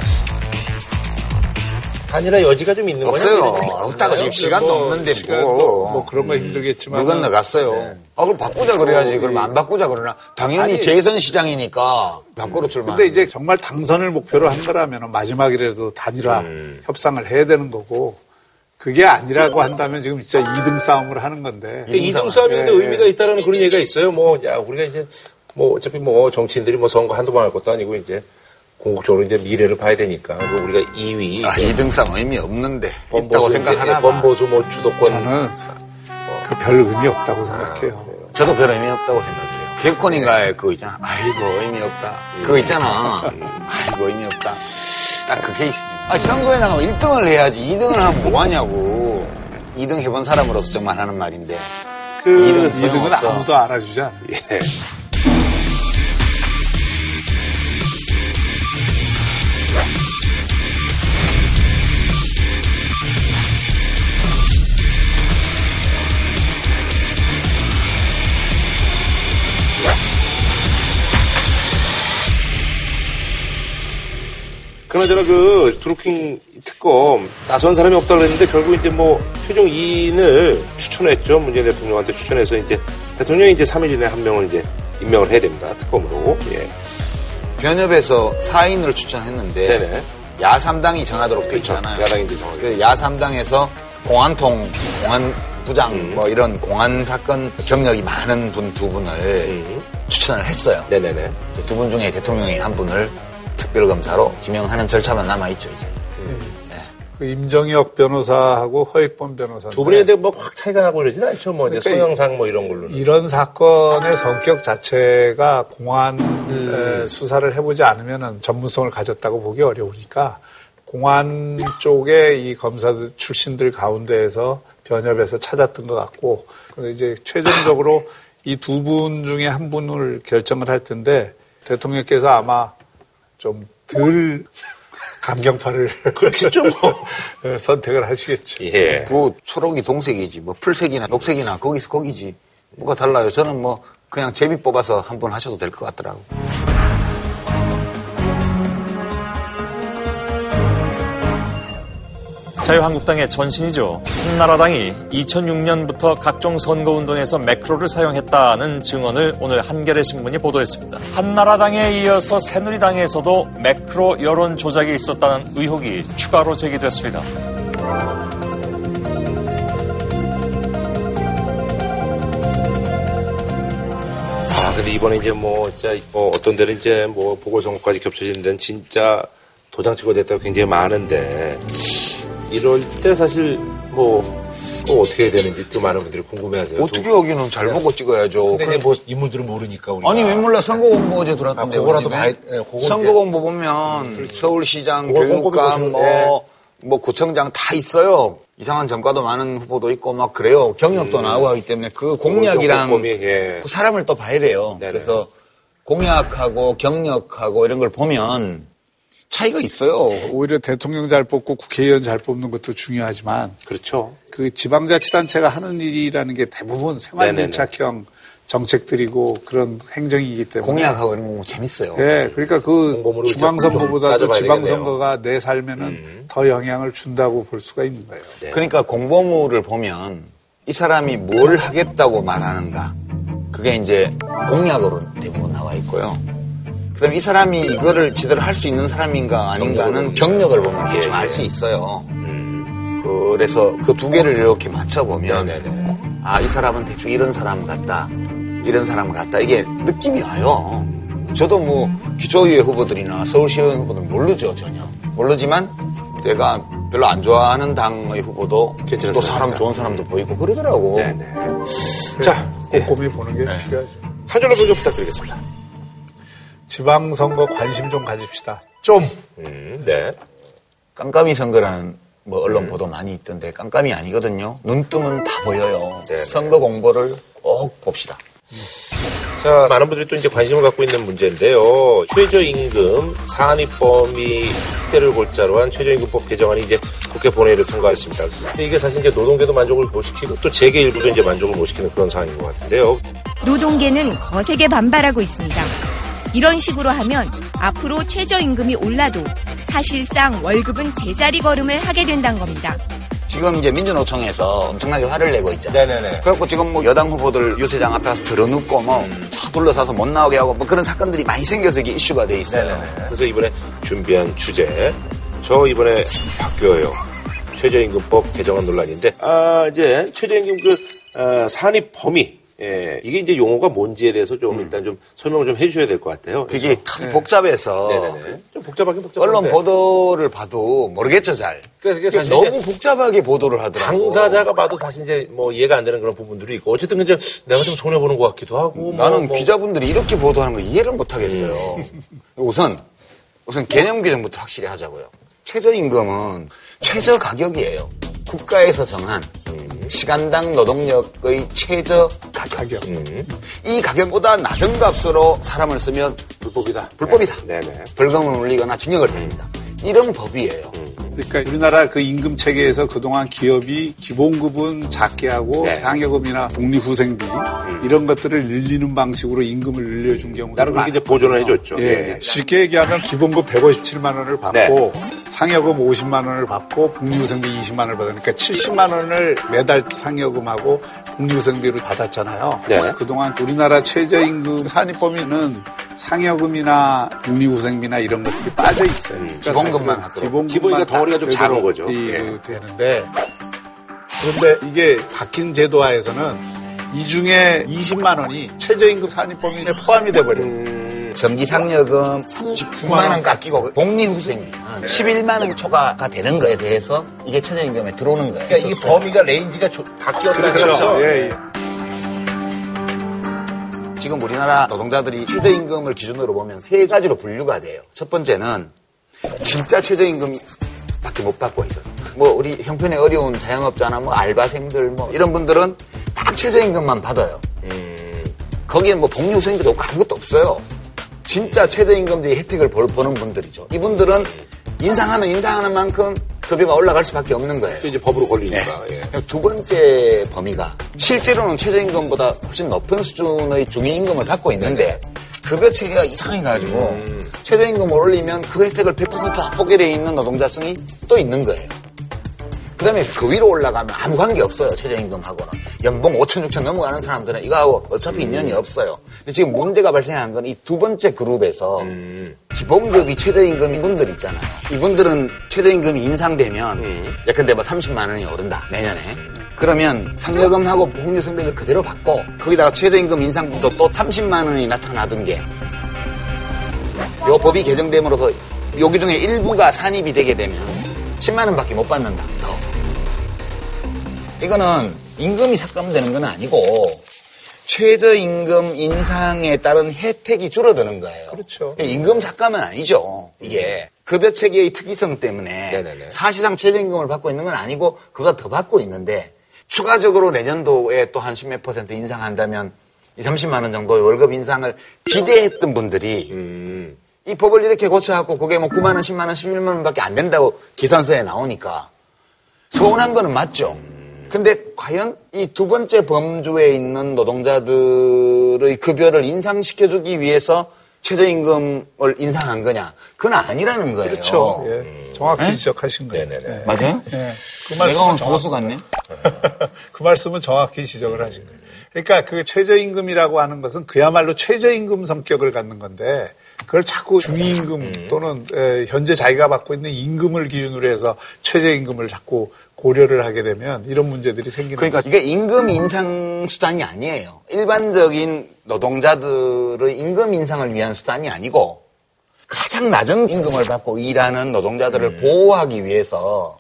Speaker 1: 단일화 여지가 좀 있는
Speaker 6: 없어요.
Speaker 1: 거냐?
Speaker 6: 없다고 지금 시간도
Speaker 4: 뭐
Speaker 6: 없는데
Speaker 4: 시간,
Speaker 6: 뭐.
Speaker 4: 뭐, 뭐 그런 거 힘들겠지만
Speaker 6: 물 건너갔어요. 아, 그럼 바꾸자 그래야지. 그럼 안 바꾸자 그러나. 당연히
Speaker 4: 아니.
Speaker 6: 재선 시장이니까 밖으로 출마.
Speaker 4: 근데 이제 정말 당선을 목표로 한 거라면 마지막이라도 단일화
Speaker 1: 음.
Speaker 4: 협상을 해야 되는 거고 그게 아니라고 한다면 지금 진짜 2등 싸움을 하는 건데
Speaker 1: 이등 싸움인데
Speaker 4: 예,
Speaker 1: 의미가 있다라는 그런 얘기가 있어요. 뭐, 야, 우리가 이제, 뭐, 어차피 뭐, 정치인들이 뭐 선거 한두 번 할 것도 아니고, 이제, 궁극적으로 이제 미래를 봐야 되니까. 그 우리가 2위.
Speaker 6: 아, 2등상 의미 없는데. 있다고
Speaker 1: 번보수,
Speaker 6: 생각하나 봐.
Speaker 1: 번보수 뭐 주도권.
Speaker 4: 저는 그 별 의미 없다고 생각해요.
Speaker 6: 저도 별 의미 없다고 생각해요. 개콘인가에 그거 있잖아. 아이고, 의미 없다. 그거 있잖아. 아이고, 의미 없다. 딱 그 케이스죠. 아, 선거에 나가면 1등을 해야지. 2등을 하면 뭐 하냐고. 2등 해본 사람으로서 정말 하는 말인데.
Speaker 4: 그
Speaker 6: 이등은
Speaker 4: 2등은
Speaker 6: 소용없어.
Speaker 4: 아무도 알아주지 않아요.
Speaker 1: 예. 그나저나 그 드루킹 특검 나선 사람이 없다 그랬는데 결국 이제 뭐 최종 2인을 추천했죠. 문재인 대통령한테 추천해서 이제 대통령이 이제 3일 이내에 한 명을 이제 임명을 해야 됩니다. 특검으로. 예.
Speaker 6: 변협에서 4인을 추천했는데.
Speaker 1: 네네.
Speaker 6: 야3당이 정하도록 돼 있잖아요.
Speaker 1: 야당인들 정하게.
Speaker 6: 그 야3당에서 공안통, 공안 부장
Speaker 1: 음.
Speaker 6: 뭐 이런 공안 사건 경력이 많은 분 두 분을
Speaker 1: 음.
Speaker 6: 추천을 했어요.
Speaker 1: 네네네.
Speaker 6: 두 분 중에 대통령이 한 분을 특별검사로 지명하는 절차만 남아있죠, 이제.
Speaker 4: 그 임정혁 변호사하고 허익범 변호사
Speaker 1: 두 분이 근데 뭐확 차이가 나고 그러진 않죠. 뭐 이제
Speaker 4: 그러니까
Speaker 1: 성향상 뭐 이런 걸로는.
Speaker 4: 이런 사건의 성격 자체가 공안
Speaker 1: 음.
Speaker 4: 에, 수사를 해보지 않으면 전문성을 가졌다고 보기 어려우니까 공안 쪽에 이 검사 출신들 가운데에서 변협에서 찾았던 것 같고 근데 이제 최종적으로 이 두 분 중에 한 분을 결정을 할 텐데 대통령께서 아마 좀덜 감경파를
Speaker 1: 그렇겠죠, 뭐.
Speaker 4: 선택을 하시겠죠.
Speaker 1: 예.
Speaker 6: 그 초록이 동색이지, 뭐 풀색이나 녹색이나 거기서 거기지. 뭐가 달라요. 저는 뭐 그냥 제비 뽑아서 한 번 하셔도 될 것 같더라고.
Speaker 5: 자유한국당의 전신이죠. 한나라당이 2006년부터 각종 선거운동에서 매크로를 사용했다는 증언을 오늘 한겨레 신문이 보도했습니다. 한나라당에 이어서 새누리당에서도 매크로 여론 조작이 있었다는 의혹이 추가로 제기됐습니다.
Speaker 1: 아, 근데 이번에 이제 뭐, 진짜, 뭐, 어떤 데는 이제 뭐, 보궐선거까지 겹쳐지는 데는 진짜 도장 찍어야 됐다고 굉장히 많은데, 이럴 때 사실 뭐, 또 어떻게 해야 되는지 또 많은 분들이 궁금해 하세요.
Speaker 6: 어떻게 하기는 잘 보고 찍어야죠.
Speaker 1: 근데 이제 뭐, 인물들은 모르니까, 우리가.
Speaker 6: 아니 왜 몰라 선거 공보 어제 들어왔던데
Speaker 1: 아, 그거라도
Speaker 6: 집에.
Speaker 1: 예, 그거
Speaker 6: 선거 공보 보면 서울시장
Speaker 1: 그걸 꼼꼼히
Speaker 6: 교육감
Speaker 1: 보시면,
Speaker 6: 뭐,
Speaker 1: 예.
Speaker 6: 뭐 구청장 다 있어요 이상한 전과도 많은 후보도 있고 막 그래요 경력도 나오고 하기 때문에 그 공약이랑
Speaker 1: 음. 꼼꼼히, 예.
Speaker 6: 그 사람을 또 봐야 돼요
Speaker 1: 네네.
Speaker 6: 그래서 공약하고 경력하고 이런 걸 보면 차이가 있어요
Speaker 4: 오히려 대통령 잘 뽑고 국회의원 잘 뽑는 것도 중요하지만
Speaker 1: 그렇죠.
Speaker 4: 그 지방자치단체가 하는 일이라는 게 대부분 생활밀착형 정책들이고 그런 행정이기 때문에
Speaker 6: 공약하고 이런 거 재밌어요
Speaker 4: 네, 그러니까 그 중앙선거보다도 지방선거가 내 삶에는
Speaker 1: 음.
Speaker 4: 더 영향을 준다고 볼 수가 있는 거예요.
Speaker 1: 네.
Speaker 6: 그러니까 공보물을 보면 이 사람이 뭘 하겠다고 말하는가 그게 이제 공약으로 대부분 나와 있고요. 그다음에 이 사람이 이거를 제대로 할 수 있는 사람인가 아닌가는 경력을 보면 대충 알 수 있어요. 그래서 그 두 개를 이렇게 맞춰보면
Speaker 1: 네네네.
Speaker 6: 아이 사람은 대충 이런 사람 같다 이런 사람 같다 이게 느낌이 와요. 저도 뭐 기초의회 후보들이나 서울시의원 후보들 모르죠 전혀 모르지만 제가 별로 안 좋아하는 당의 후보도 또 사람. 좋은 사람도 보이고 그러더라고.
Speaker 1: 네네. 자, 예.
Speaker 4: 꼼꼼히 보는 게
Speaker 6: 네.
Speaker 4: 필요하죠.
Speaker 1: 한 줄로 소개 부탁드리겠습니다.
Speaker 4: 지방선거 관심 좀 가집시다. 좀.
Speaker 1: 음, 네.
Speaker 6: 깜깜이 선거라는 뭐 언론 보도 많이 있던데 깜깜이 아니거든요. 눈 뜨면 다 보여요.
Speaker 1: 네네.
Speaker 6: 선거 공보를 꼭 봅시다.
Speaker 1: 자, 많은 분들이 또 이제 관심을 갖고 있는 문제인데요. 최저임금 산입 범위 확대를 골자로 한 최저임금법 개정안이 이제 국회 본회의를 통과했습니다. 근데 이게 사실 이제 노동계도 만족을 못 시키고 또 재계 일부도 이제 만족을 못 시키는 그런 상황인 것 같은데요.
Speaker 7: 노동계는 거세게 반발하고 있습니다. 이런 식으로 하면 앞으로 최저임금이 올라도 사실상 월급은 제자리 걸음을 하게 된다는 겁니다.
Speaker 6: 지금 이제 민주노총에서 엄청나게 화를 내고 있잖아요.
Speaker 1: 네네네.
Speaker 6: 그래갖고 지금 뭐 여당 후보들 유세장 앞에 가서 들어눕고 뭐 차 둘러싸서 못 나오게 하고 뭐 그런 사건들이 많이 생겨서 이게 이슈가 돼 있어요.
Speaker 1: 그래서 이번에 준비한 주제. 저 이번에 바뀌어요. 최저임금법 개정안 논란인데, 아, 이제 최저임금 그, 아, 산입 범위. 예, 이게 이제 용어가 뭔지에 대해서 좀 일단 좀 설명을 좀 해주셔야 될 것 같아요.
Speaker 6: 그게 참 복잡해서
Speaker 1: 네네네. 좀 복잡하긴 복잡한데.
Speaker 6: 언론 보도를 봐도 모르겠죠 잘.
Speaker 1: 그러니까 그게
Speaker 6: 너무 복잡하게 보도를 하더라고.
Speaker 1: 당사자가 봐도 사실 이제 뭐 이해가 안 되는 그런 부분들이 있고 어쨌든 이제 내가 좀 손해 보는 것 같기도 하고. 뭐
Speaker 6: 나는
Speaker 1: 뭐
Speaker 6: 기자분들이 이렇게 보도하는 걸 이해를 못 하겠어요. 우선 우선 개념 규정부터 확실히 하자고요. 최저임금은 최저 가격이에요. 국가에서 정한 시간당 노동력의 최저 가격. 이 가격보다 낮은 값으로 사람을 쓰면
Speaker 1: 불법이다.
Speaker 6: 불법이다.
Speaker 1: 네. 네네.
Speaker 6: 벌금을 물리거나 징역을 받습니다. 이런 법이에요.
Speaker 4: 그러니까 우리나라 그 임금 체계에서 그동안 기업이 기본급은 작게 하고
Speaker 1: 네.
Speaker 4: 상여금이나 복리후생비 이런 것들을 늘리는 방식으로 임금을 늘려준 경우가
Speaker 1: 나는 그렇게 이제 보존을 해줬죠.
Speaker 4: 예,
Speaker 1: 예.
Speaker 4: 쉽게 얘기하면 기본급 157만 원을 받고 상여금 50만 원을 받고 복리후생비 20만 원을 받으니까 70만 원을 매달 상여금하고 복리후생비를 받았잖아요.
Speaker 1: 네.
Speaker 4: 그동안 우리나라 최저임금 산입 범위는 상여금이나 국리후생비나 이런 것들이 빠져 있어요. 그러니까
Speaker 6: 기본금만
Speaker 4: 사실은
Speaker 6: 하도록.
Speaker 4: 기본금만
Speaker 1: 기본이가 덩 어리가 좀 작은 거죠.
Speaker 4: 이-
Speaker 1: 예.
Speaker 4: 되는데 그런데 이게 바뀐 제도화에서는 이 중에 20만 원이 최저임금 산입 범위에 포함이 돼버려요.
Speaker 6: 정기 상여금 39만 원 깎이고 복리후생비는 11만 원 초과가 되는 거에 대해서 이게 최저임금에 들어오는 거예요.
Speaker 1: 그러니까 이게 범위가 range가 조- 바뀌었다.
Speaker 4: 그렇죠. 예, 예.
Speaker 6: 지금 우리나라 노동자들이 최저임금을 기준으로 보면 세 가지로 분류가 돼요. 첫 번째는 진짜 최저임금 밖에 못 받고 있어서. 뭐 우리 형편에 어려운 자영업자나 뭐 알바생들 뭐 이런 분들은 딱 최저임금만 받아요. 거기엔 뭐 복리후생비도 없고 아무것도 없어요. 진짜 최저임금제의 혜택을 벌- 보는 분들이죠. 이분들은 인상하는 인상하는 만큼 급여가 올라갈 수밖에 없는 거예요.
Speaker 1: 또 이제 법으로 걸리니까. 예.
Speaker 6: 두 번째 범위가 실제로는 최저임금보다 훨씬 높은 수준의 중위임금을 받고 있는데 급여 체계가 이상해가지고 최저임금을 올리면 그 혜택을 100%다 보게 돼 있는 노동자층이 또 있는 거예요. 그 다음에 그 위로 올라가면 아무 관계 없어요, 최저임금하고는. 연봉 5천, 6천 넘어가는 사람들은 이거하고 어차피 인연이 없어요. 근데 지금 문제가 발생한 건 이 두 번째 그룹에서 기본급이 최저임금인 분들 있잖아요. 이분들은 최저임금이 인상되면 예컨대 뭐 30만 원이 오른다, 내년에. 그러면 상여금하고 복리수당비를 그대로 받고 거기다가 최저임금 인상분도 또 30만 원이 나타나던 게 요 법이 개정됨으로써 여기 중에 일부가 산입이 되게 되면 10만 원밖에 못 받는다. 더. 이거는 임금이 삭감되는 건 아니고 최저임금 인상에 따른 혜택이 줄어드는 거예요.
Speaker 4: 그렇죠.
Speaker 6: 임금 삭감은 아니죠. 이게 급여 체계의 특이성 때문에
Speaker 1: 네네네.
Speaker 6: 사실상 최저임금을 받고 있는 건 아니고 그보다 더 받고 있는데 추가적으로 내년도에 또한 10몇 퍼센트 인상한다면 2, 30만 원 정도의 월급 인상을 기대했던 분들이
Speaker 1: 음.
Speaker 6: 이 법을 이렇게 고쳐갖고 그게 뭐 9만 원, 10만 원, 11만 원밖에 안 된다고 계산서에 나오니까 서운한 거는 맞죠. 근데 과연 이 두 번째 범주에 있는 노동자들의 급여를 인상시켜주기 위해서 최저임금을 인상한 거냐? 그건 아니라는 거예요.
Speaker 4: 그렇죠. 예. 정확히
Speaker 6: 네?
Speaker 4: 지적하신 거예요.
Speaker 1: 네네네.
Speaker 4: 예.
Speaker 6: 맞아요?
Speaker 4: 예. 그
Speaker 6: 내가
Speaker 4: 말씀은
Speaker 6: 오늘
Speaker 4: 정확,
Speaker 6: 보수 같네?
Speaker 4: 그 말씀은 정확히 지적을 하신 거예요. 그러니까 그 최저임금이라고 하는 것은 그야말로 최저임금 성격을 갖는 건데 그걸 자꾸 중위임금 또는 에, 현재 자기가 받고 있는 임금을 기준으로 해서 최저임금을 자꾸 고려를 하게 되면 이런 문제들이 생기는
Speaker 6: 그러니까
Speaker 4: 거죠.
Speaker 6: 이게 임금 인상 수단이 아니에요. 일반적인 노동자들의 임금 인상을 위한 수단이 아니고 가장 낮은 임금을 받고 일하는 노동자들을 보호하기 위해서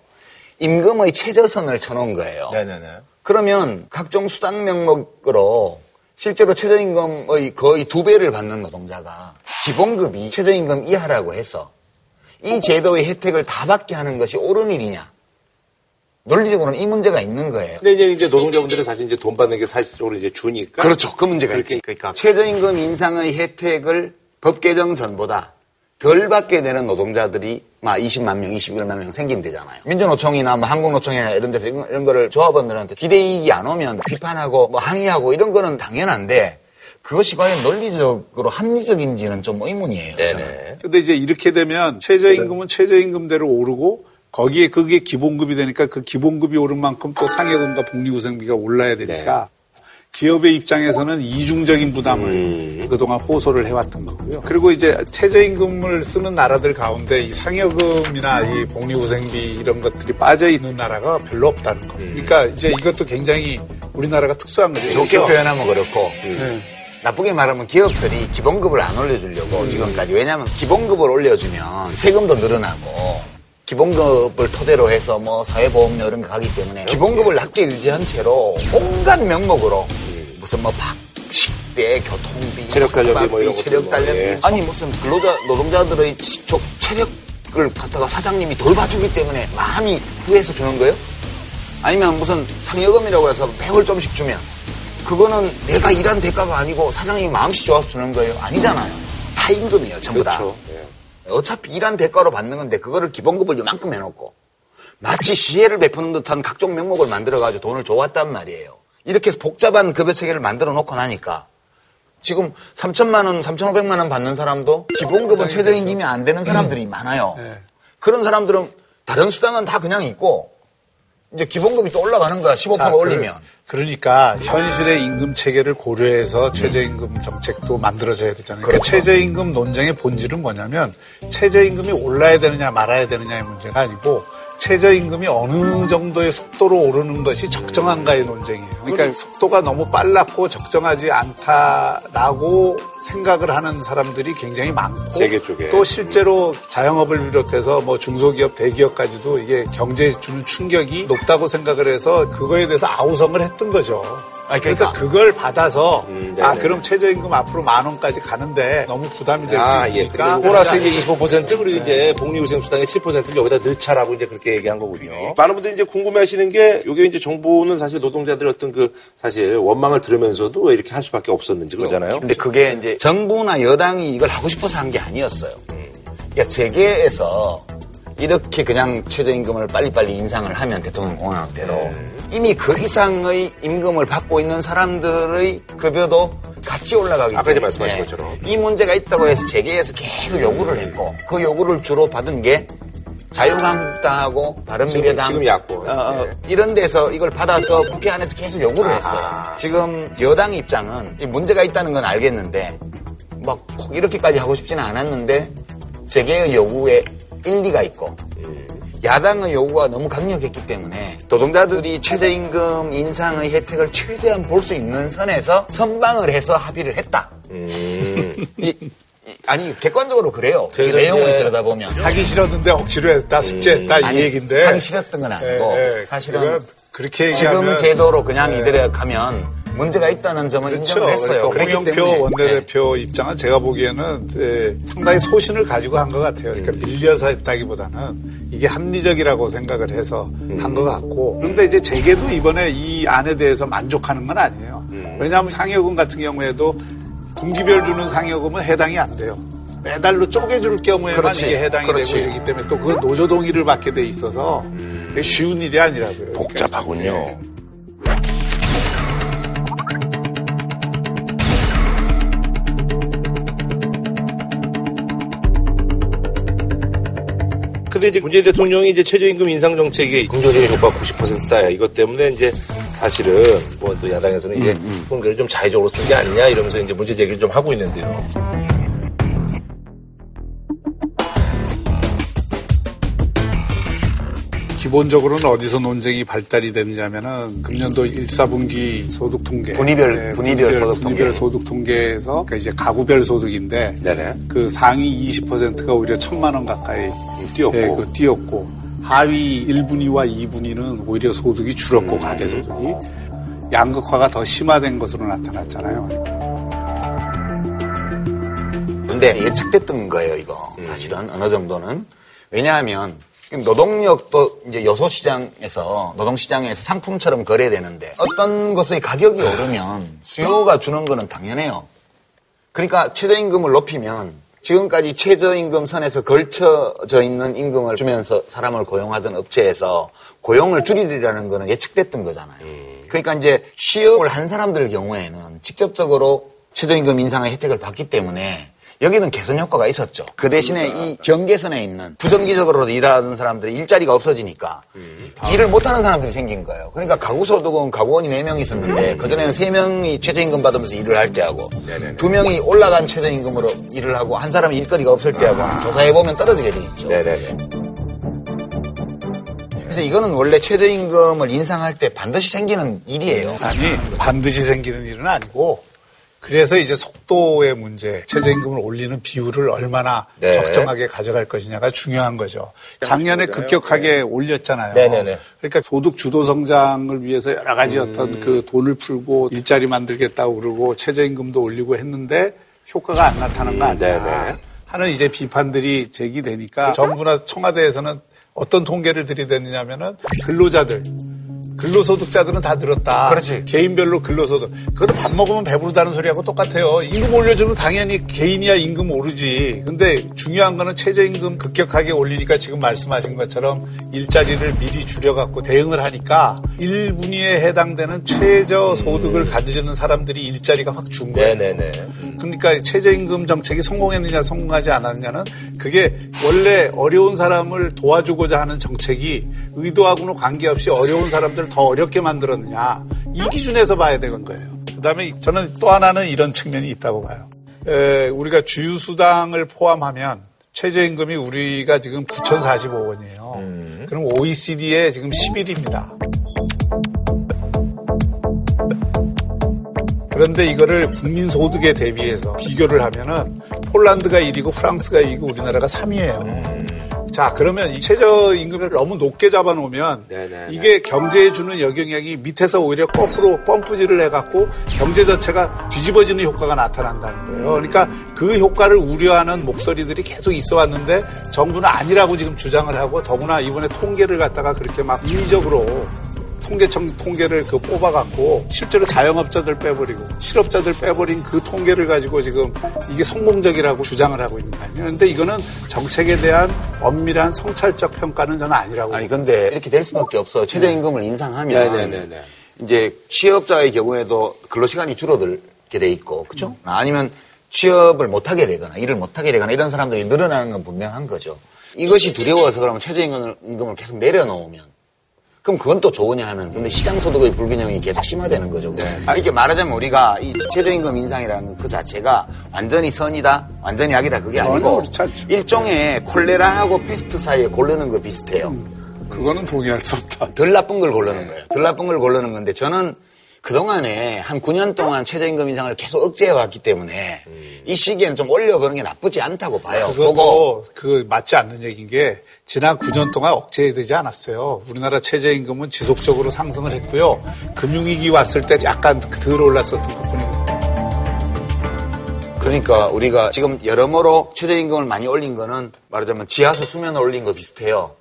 Speaker 6: 임금의 최저선을 쳐놓은 거예요.
Speaker 1: 네네네.
Speaker 6: 그러면 각종 수당 명목으로 실제로 최저임금의 거의 두 배를 받는 노동자가 기본급이 최저임금 이하라고 해서 이 제도의 혜택을 다 받게 하는 것이 옳은 일이냐? 논리적으로는 이 문제가 있는 거예요.
Speaker 1: 근데 이제, 이제 노동자분들은 사실 이제 돈 받는 게 사실적으로 이제 주니까.
Speaker 6: 그렇죠. 그 문제가 있지. 그러니까 최저임금 인상의 혜택을 법 개정 전보다 덜 받게 되는 노동자들이 막 20만 명, 21만 명 생긴대잖아요. 민주노총이나 뭐 한국노총이나 이런 데서 이런, 이런 거를 조합원들한테 기대이익이 안 오면 비판하고 뭐 항의하고 이런 거는 당연한데 그것이 과연 논리적으로 합리적인지는 좀 의문이에요. 저는.
Speaker 1: 네네.
Speaker 4: 근데 이제 이렇게 되면 최저임금은 최저임금대로 오르고 거기에 그게 기본급이 되니까 그 기본급이 오른 만큼 또 상여금과 복리후생비가 올라야 되니까 기업의 입장에서는 이중적인 부담을 그동안 호소를 해왔던 거고요. 그리고 이제 최저임금을 쓰는 나라들 가운데 이 상여금이나 이 복리후생비 이런 것들이 빠져 있는 나라가 별로 없다는 거. 그러니까 이제 이것도 굉장히 우리나라가 특수한 거죠.
Speaker 6: 좋게
Speaker 4: 그렇죠?
Speaker 6: 표현하면 그렇고
Speaker 4: 네.
Speaker 6: 나쁘게 말하면 기업들이 기본급을 안 올려주려고 지금까지 왜냐하면 기본급을 올려주면 세금도 늘어나고 기본급을 토대로 해서 뭐 사회보험료 이런 거 가기 때문에 기본급을 낮게 유지한 채로 온갖 명목으로 무슨 뭐 박식대 교통비
Speaker 1: 체력 단련비 뭐 이런
Speaker 6: 체력
Speaker 1: 뭐, 예.
Speaker 6: 아니 무슨 근로자 노동자들의 치- 저- 체력을 갖다가 사장님이 돌봐주기 때문에 마음이 후해서 주는 거예요? 아니면 무슨 상여금이라고 해서 매월 좀씩 주면 그거는 내가 일한 대가가 아니고 사장님이 마음씨 좋아서 주는 거예요? 아니잖아요. 다 임금이에요, 전부 다.
Speaker 1: 그렇죠. 예.
Speaker 6: 어차피 일한 대가로 받는 건데 그거를 기본급을 요만큼 해놓고 마치 시혜를 베푸는 듯한 각종 명목을 만들어가지고 돈을 줘왔단 말이에요. 이렇게 복잡한 급여 체계를 만들어 놓고 나니까 지금 3천만 원, 3,500만 원 받는 사람도 기본급은 최저임금이 안 되는 사람들이 많아요.
Speaker 4: 네.
Speaker 6: 그런 사람들은 다른 수당은 다 그냥 있고 이제 기본급이 또 올라가는 거야. 15%
Speaker 4: 자,
Speaker 6: 올리면.
Speaker 4: 그, 러니까 현실의 임금 체계를 고려해서 최저임금 정책도 만들어져야 되잖아요. 그러니까
Speaker 6: 그렇죠.
Speaker 4: 최저임금 논쟁의 본질은 뭐냐면 최저임금이 올라야 되느냐 말아야 되느냐의 문제가 아니고 최저임금이 어느 정도의 속도로 오르는 것이 적정한가의 논쟁이에요. 그러니까 속도가 너무 빨랐고 적정하지 않다라고 생각을 하는 사람들이 굉장히 많고. 또 실제로 자영업을 비롯해서 뭐 중소기업, 대기업까지도 이게 경제에 주는 충격이 높다고 생각을 해서 그거에 대해서 아우성을 했던 거죠.
Speaker 6: 아니,
Speaker 4: 그래서
Speaker 6: 그러니까.
Speaker 4: 그걸 받아서
Speaker 1: 음.
Speaker 4: 아 그럼 최저임금 앞으로 만 원까지 가는데 너무 부담이 될수
Speaker 1: 아, 예.
Speaker 4: 있으니까
Speaker 1: 그리고 보너스 이제 25% 그리고 이제 복리후생수당의 7%를 여기다 넣자라고 이제 그렇게 얘기한 거군요. 많은 분들이 이제 궁금해하시는 게 이게 이제 정부는 사실 노동자들의 어떤 그 사실 원망을 들으면서도 왜 이렇게 할 수밖에 없었는지 그러잖아요.
Speaker 6: 근데 그게 이제 정부나 여당이 이걸 하고 싶어서 한 게 아니었어요. 그러니까 재계에서 이렇게 그냥 최저임금을 빨리빨리 인상을 하면 대통령 공약대로 이미 그 이상의 임금을 받고 있는 사람들의 급여도 같이 올라가기
Speaker 1: 아까
Speaker 6: 때문에
Speaker 1: 말씀하신 것처럼.
Speaker 6: 이 문제가 있다고 해서 재계에서 계속 요구를 했고 그 요구를 주로 받은 게 자유한국당하고 바른미래당
Speaker 1: 지금- 지금.
Speaker 6: 어, 어,
Speaker 1: 네.
Speaker 6: 이런 데서 이걸 받아서 국회 안에서 계속 요구를 했어요.
Speaker 1: 아하.
Speaker 6: 지금 여당 입장은 이 문제가 있다는 건 알겠는데 막꼭 이렇게까지 하고 싶지는 않았는데 재계의 요구에 일리가 있고 야당의 요구가 너무 강력했기 때문에 노동자들이 최저임금 인상의 혜택을 최대한 볼 수 있는 선에서 선방을 해서 합의를 했다. 이- 이- 아니 객관적으로 그래요. 이
Speaker 1: 그래서
Speaker 6: 내용을 들여다보면
Speaker 4: 하기 싫었는데 억지로 했다 숙제했다
Speaker 6: 아니,
Speaker 4: 이 얘긴데
Speaker 6: 하기 싫었던 건 아니고
Speaker 4: 예, 예.
Speaker 6: 사실은
Speaker 4: 그렇게
Speaker 6: 지금
Speaker 4: 얘기하면
Speaker 6: 제도로 그냥
Speaker 4: 예.
Speaker 6: 이대로 가면 문제가 있다는 점은
Speaker 4: 그렇죠.
Speaker 6: 인정을 했어요.
Speaker 4: 그러니까 홍영표
Speaker 6: 때문에 네.
Speaker 4: 원내대표 입장은 제가 보기에는 예, 상당히 소신을 가지고 한 것 같아요. 그러니까
Speaker 6: 음.
Speaker 4: 밀려서 했다기보다는 이게 합리적이라고 생각을 해서
Speaker 6: 음.
Speaker 4: 한것 같고 그런데 이제 재계도 이번에 이 안에 대해서 만족하는 건 아니에요.
Speaker 6: 음.
Speaker 4: 왜냐하면 상여금 같은 경우에도 분기별 주는 상여금은 해당이 안 돼요. 매달로 쪼개줄 경우에만
Speaker 6: 그렇지.
Speaker 4: 이게 해당이
Speaker 6: 그렇지.
Speaker 4: 되고 이러기 때문에 또 그걸 노조 동의를 받게 돼 있어서 쉬운 일이 아니라고요.
Speaker 1: 복잡하군요. 근데 이제 문재인 대통령이 이제 최저임금 인상 정책의 긍정적인 효과가 90%다. 이것 때문에 이제 사실은 뭐 또 야당에서는 이제 그걸 좀 자의적으로 쓴 게 아니냐 이러면서 이제 문제 제기를 좀 하고 있는데요.
Speaker 4: 기본적으로는 어디서 논쟁이 발달이 됐냐면은 금년도 1, 4분기 소득 통계.
Speaker 6: 분위별- 분위별 소득 통계.
Speaker 4: 분위별 소득 통계에서 그러니까 이제 가구별 소득인데
Speaker 1: 네네.
Speaker 4: 그 상위 20%가 오히려 천만 원 가까이
Speaker 1: 뛰었고.
Speaker 4: 예, 그 뛰었고 하위 1분위와 2분위는 오히려 소득이 줄었고 가계 소득이 양극화가 더 심화된 것으로 나타났잖아요.
Speaker 6: 근데 예측됐던 거예요, 이거. 사실은 어느 정도는. 왜냐하면 노동력도 이제 여소시장에서 노동시장에서 상품처럼 거래되는데 어떤 것의 가격이 오르면 수요가 주는 거는 당연해요. 그러니까 최저임금을 높이면 지금까지 최저임금 선에서 걸쳐져 있는 임금을 주면서 사람을 고용하던 업체에서 고용을 줄이리라는 거는 예측됐던 거잖아요. 그러니까 이제 취업을 한 사람들 경우에는 직접적으로 최저임금 인상의 혜택을 받기 때문에 여기는 개선 효과가 있었죠. 그 대신에 이 경계선에 있는 부정기적으로 일하는 사람들이 일자리가 없어지니까 일을 못하는 사람들이 생긴 거예요. 그러니까 가구소득은 가구원이 4명 있었는데 그전에는 3명이 최저임금 받으면서 일을 할 때 하고 두 명이 올라간 최저임금으로 일을 하고 한 사람이 일거리가 없을 때 하고 조사해보면 떨어지게 돼 있죠.
Speaker 1: 네네네.
Speaker 6: 그래서 이거는 원래 최저임금을 인상할 때 반드시 생기는 일이에요.
Speaker 4: 아니 반드시 생기는 일은 아니고 그래서 이제 속도의 문제, 최저임금을 올리는 비율을 얼마나
Speaker 1: 네.
Speaker 4: 적정하게 가져갈 것이냐가 중요한 거죠. 작년에 급격하게 올렸잖아요.
Speaker 1: 네네네.
Speaker 4: 그러니까 소득 주도 성장을 위해서 여러 가지
Speaker 1: 음.
Speaker 4: 어떤 그 돈을 풀고 일자리 만들겠다고 그러고 최저임금도 올리고 했는데 효과가 안 나타난 거 아니냐
Speaker 1: 음, 네네.
Speaker 4: 하는 이제 비판들이 제기되니까 정부나 청와대에서는 어떤 통계를 들이대느냐면은 근로자들 근로소득자들은 다 늘었다.
Speaker 6: 그렇지.
Speaker 4: 개인별로 근로소득. 그것도 밥 먹으면 배부르다는 소리하고 똑같아요. 임금 올려주면 당연히 개인이야 임금 오르지. 근데 중요한 거는 최저임금 급격하게 올리니까 지금 말씀하신 것처럼 일자리를 미리 줄여갖고 대응을 하니까 1분위에 해당되는 최저 소득을 가지는 사람들이 일자리가 확 준 거예요.
Speaker 1: 네네네.
Speaker 4: 그러니까 최저임금 정책이 성공했느냐 성공하지 않았느냐는 그게 원래 어려운 사람을 도와주고자 하는 정책이 의도하고는 관계없이 어려운 사람들 을 더 어렵게 만들었느냐 이 기준에서 봐야 되는 거예요. 그다음에 저는 또 하나는 이런 측면이 있다고 봐요. 에, 우리가 주유수당을 포함하면 최저임금이 우리가 지금 9,045원이에요. 그럼 OECD에 지금 10일입니다. 그런데 이거를 국민 소득에 대비해서 비교를 하면은 폴란드가 1위고 프랑스가 2위고 우리나라가 3위예요. 자, 그러면 이 최저임금을 너무 높게 잡아놓으면
Speaker 1: 네네네.
Speaker 4: 이게 경제에 주는 역영향이 밑에서 오히려 거꾸로 펌프질을 해갖고 경제 자체가 뒤집어지는 효과가 나타난다는 거예요. 그러니까 그 효과를 우려하는 목소리들이 계속 있어 왔는데 정부는 아니라고 지금 주장을 하고 더구나 이번에 통계를 갖다가 그렇게 막 인위적으로 통계청 통계를 그 뽑아갖고 실제로 자영업자들 빼버리고 실업자들 빼버린 그 통계를 가지고 지금 이게 성공적이라고 주장을 하고 있는 거 아니에요. 그런데 이거는 정책에 대한 엄밀한 성찰적 평가는 저는 아니라고.
Speaker 6: 아니 근데 이렇게 될 수밖에 없어. 최저임금을 인상하면
Speaker 1: 네네네네.
Speaker 6: 이제 취업자의 경우에도 근로시간이 줄어들게 돼 있고, 그렇죠? 아니면 취업을 못하게 되거나 일을 못하게 되거나 이런 사람들이 늘어나는 건 분명한 거죠. 이것이 두려워서 그러면 최저임금을 계속 내려놓으면 그럼 그건 또 좋으냐 하면 근데 시장 소득의 불균형이 계속 심화되는 거죠. 이렇게 말하자면 우리가 이 최저임금 인상이라는 그 자체가 완전히 선이다, 완전히 악이다 그게 아니고. 일종의 콜레라하고 페스트 사이에 고르는 거 비슷해요.
Speaker 4: 그거는 동의할 수 없다.
Speaker 6: 덜 나쁜 걸 고르는 거예요. 덜 나쁜 걸 고르는 건데 저는 그동안에 한 9년 동안 최저임금 인상을 계속 억제해 왔기 때문에 이 시기에는 좀 올려보는 게 나쁘지 않다고 봐요.
Speaker 4: 그것도 그 맞지 않는 얘기인 게 지난 9년 동안 억제되지 않았어요. 우리나라 최저임금은 지속적으로 상승을 했고요. 금융위기 왔을 때 약간 덜 올랐었던 것뿐이고.
Speaker 6: 그러니까 우리가 지금 여러모로 최저임금을 많이 올린 거는 말하자면 지하수 수면을 올린 거 비슷해요.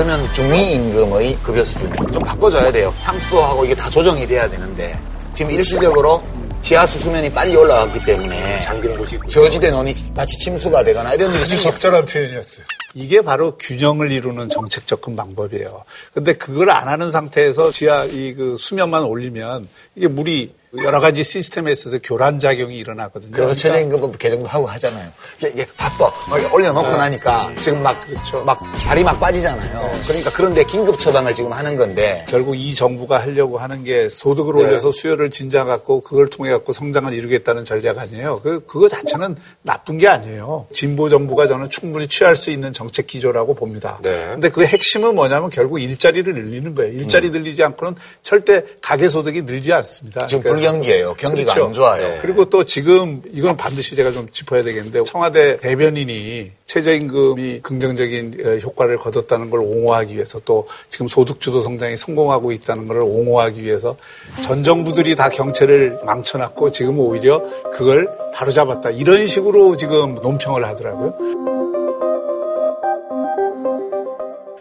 Speaker 6: 그러면 중위 임금의 급여 수준 좀 바꿔줘야 돼요. 상수도 하고 이게 다 조정이 돼야 되는데 지금 일시적으로 지하 수 수면이 빨리 올라갔기 때문에
Speaker 1: 잠기는 곳이 있고.
Speaker 6: 저지대 논이 마치 침수가 되거나 이런 일이.
Speaker 4: 적절한 표현이었어요. 이게 바로 균형을 이루는 정책 접근 방법이에요. 근데 그걸 안 하는 상태에서 지하 이 그 수면만 올리면 이게 물이 여러 가지 시스템에 있어서 교란 작용이 일어나거든요.
Speaker 6: 그래서
Speaker 4: 그러니까
Speaker 6: 최저임금도 개정도 하고 하잖아요. 이게, 이게 바빠. 막 올려놓고 나니까 지금 막, 막 발이 막 빠지잖아요. 그러니까 그런데 긴급 처방을 지금 하는 건데
Speaker 4: 결국 이 정부가 하려고 하는 게 소득을
Speaker 1: 네.
Speaker 4: 올려서 수요를 진작갖고 그걸 통해 갖고 성장을 이루겠다는 전략 아니에요. 그 그거 자체는 나쁜 게 아니에요. 진보 정부가 저는 충분히 취할 수 있는 정책 기조라고 봅니다.
Speaker 1: 네.
Speaker 4: 근데 그 핵심은 뭐냐면 결국 일자리를 늘리는 거예요. 일자리 늘리지 않고는 절대 가계 소득이 늘지 않습니다.
Speaker 6: 음. 지금
Speaker 4: 그러니까
Speaker 6: 불경기예요. 경기가
Speaker 4: 그렇죠.
Speaker 6: 안 좋아요.
Speaker 1: 네.
Speaker 4: 그리고 또 지금 이건 반드시 제가 좀 짚어야 되겠는데 청와대 대변인이 최저임금이 긍정적인 어, 효과를 거뒀다는 걸 옹호하기 위해서 또 지금 소득주도 성장이 성공하고 있다는 걸 옹호하기 위해서 전 정부들이 다 경제를 망쳐놨고 지금 오히려 그걸 바로잡았다 이런 식으로 지금 논평을 하더라고요.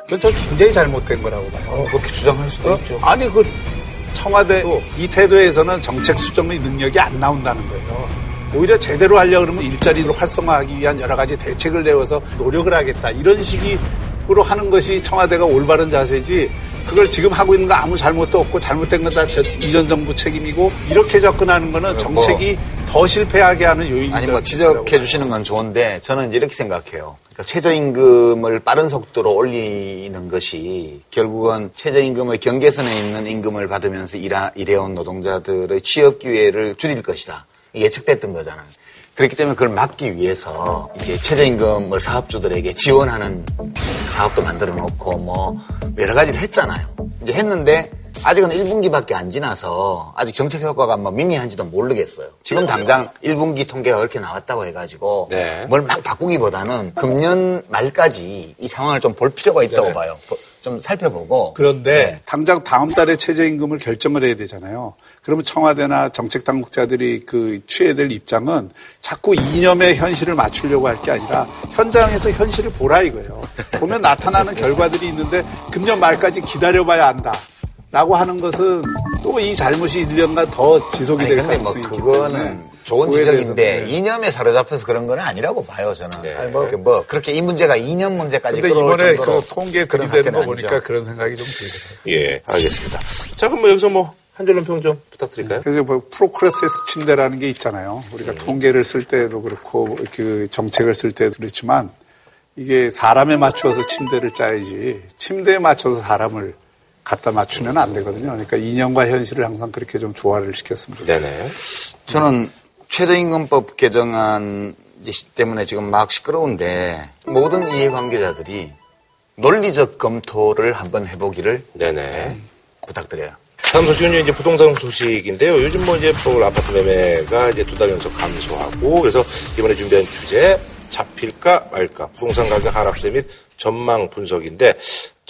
Speaker 4: 그건 저 굉장히 잘못된 거라고 봐요.
Speaker 6: 그렇게 주장할 수도
Speaker 4: 어?
Speaker 6: 있죠.
Speaker 4: 아니 그 청와대도 이 태도에서는 정책 수정의 능력이 안 나온다는 거예요. 오히려 제대로 하려고 그러면 일자리를 활성화하기 위한 여러 가지 대책을 내어서 노력을 하겠다. 이런 식으로 하는 것이 청와대가 올바른 자세지 그걸 지금 하고 있는 거 아무 잘못도 없고 잘못된 건 다 이전 정부 책임이고 이렇게 접근하는 거는 정책이 더 실패하게 하는 요인이
Speaker 6: 아니 뭐 지적해 주시는 건 좋은데 저는 이렇게 생각해요. 그러니까 최저임금을 빠른 속도로 올리는 것이 결국은 최저임금의 경계선에 있는 임금을 받으면서 일하, 일해온 노동자들의 취업 기회를 줄일 것이다. 예측됐던 거잖아요. 그렇기 때문에 그걸 막기 위해서 이제 최저임금을 사업주들에게 지원하는 사업도 만들어 놓고 뭐 여러 가지를 했잖아요. 이제 했는데 아직은 1분기밖에 안 지나서 아직 정책 효과가 뭐 미미한지도 모르겠어요. 지금 당장 1분기 통계가 그렇게 나왔다고 해가지고
Speaker 1: 네.
Speaker 6: 뭘막 바꾸기보다는 금년 말까지 이 상황을 좀 볼 필요가 있다고 봐요. 보- 좀 살펴보고.
Speaker 4: 그런데
Speaker 6: 네.
Speaker 4: 당장 다음 달에 최저임금을 결정을 해야 되잖아요. 그러면 청와대나 정책 당국자들이 그 취해야 될 입장은 자꾸 이념의 현실을 맞추려고 할 게 아니라 현장에서 현실을 보라 이거예요. 보면 나타나는 결과들이 있는데 금년 말까지 기다려봐야 한다. 라고 하는 것은 또 이 잘못이 1년간 더 지속이
Speaker 6: 아니, 될뭐
Speaker 4: 가능성이 있기
Speaker 6: 그거는
Speaker 4: 때문에
Speaker 6: 좋은 지적인데
Speaker 4: 네.
Speaker 6: 이념에 사로잡혀서 그런 건 아니라고 봐요 저는.
Speaker 1: 네.
Speaker 6: 뭐, 뭐 그렇게 이 문제가 이념 문제까지 끌어올
Speaker 4: 이번에
Speaker 6: 정도로
Speaker 4: 그 통계 들이대는 거 보니까
Speaker 6: 아니죠.
Speaker 4: 그런 생각이 좀 들더라고요.
Speaker 1: 예, 알겠습니다. 자, 그럼 뭐 여기서 뭐 한 줄로 평 좀 부탁드릴까요?
Speaker 4: 그래서 뭐 프로크레테스 침대라는 게 있잖아요. 우리가 통계를 쓸 때도 그렇고 그 정책을 쓸 때도 그렇지만 이게 사람에 맞추어서 침대를 짜야지 침대에 맞춰서 사람을 갖다 맞추면 안 되거든요. 그러니까 인연과 현실을 항상 그렇게 좀 조화를 시켰으면 좋겠어요.
Speaker 1: 네네.
Speaker 6: 저는 최저임금법 개정안 때문에 지금 막 시끄러운데 모든 이해관계자들이 논리적 검토를 한번 해보기를
Speaker 1: 네네.
Speaker 6: 부탁드려요.
Speaker 1: 다음 소식은 이제 부동산 소식인데요. 요즘 뭐 이제 서울 아파트 매매가 이제 두 달 연속 감소하고 그래서 이번에 준비한 주제 잡힐까 말까 부동산 가격 하락세 및 전망 분석인데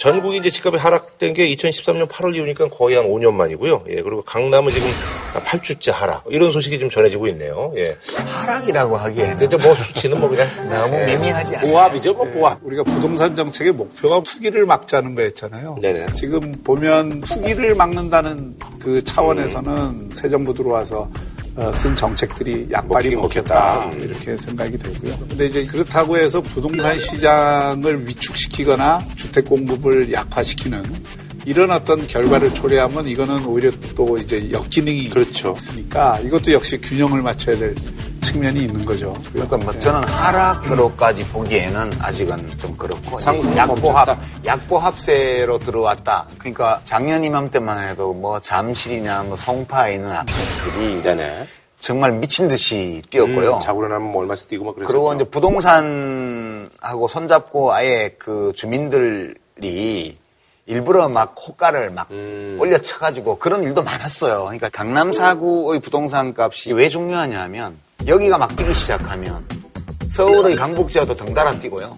Speaker 1: 전국이 이제 집값이 하락된 게 2013년 8월 이후니까 거의 한 5년 만이고요. 예, 그리고 강남은 지금 8주째 하락. 이런 소식이 좀 전해지고 있네요. 예.
Speaker 6: 하락이라고 하기에는
Speaker 1: 근데 뭐 수치는 뭐 그냥
Speaker 6: 너무
Speaker 1: 예.
Speaker 6: 미미하지 않아요.
Speaker 1: 보합이죠, 뭐 보합.
Speaker 4: 우리가 부동산 정책의 목표가 투기를 막자는 거였잖아요.
Speaker 1: 네네.
Speaker 4: 지금 보면 투기를 막는다는 그 차원에서는 새 정부 들어와서 어, 쓴 정책들이 약발이 먹혔다.
Speaker 1: 음.
Speaker 4: 이렇게 생각이 되고요. 근데 이제 그렇다고 해서 부동산 시장을 위축시키거나 주택 공급을 약화시키는 이런 어떤 결과를 초래하면 이거는 오히려 또 이제 역기능이
Speaker 1: 그렇죠.
Speaker 4: 있으니까 이것도 역시 균형을 맞춰야 될 측면이 있는 거죠.
Speaker 6: 그러니까 뭐 저는 하락으로까지 보기에는 아직은 좀 그렇고 약보합. 약보합세로 들어왔다. 그러니까 작년 이맘때만 해도 뭐 잠실이나 뭐 송파에 있는 아파트들이
Speaker 1: 네네.
Speaker 6: 정말 미친 듯이 뛰었고요.
Speaker 1: 음, 자고 일어나면 뭐 얼마씩 뛰고 막 그래서.
Speaker 6: 그리고 이제 부동산하고 손잡고 아예 그 주민들이 일부러 막 호가를 막
Speaker 1: 음.
Speaker 6: 올려쳐가지고 그런 일도 많았어요. 그러니까 강남 사구의 부동산 값이 왜 중요하냐 하면 여기가 막 뛰기 시작하면 서울의 강북지하도 덩달아 뛰고요.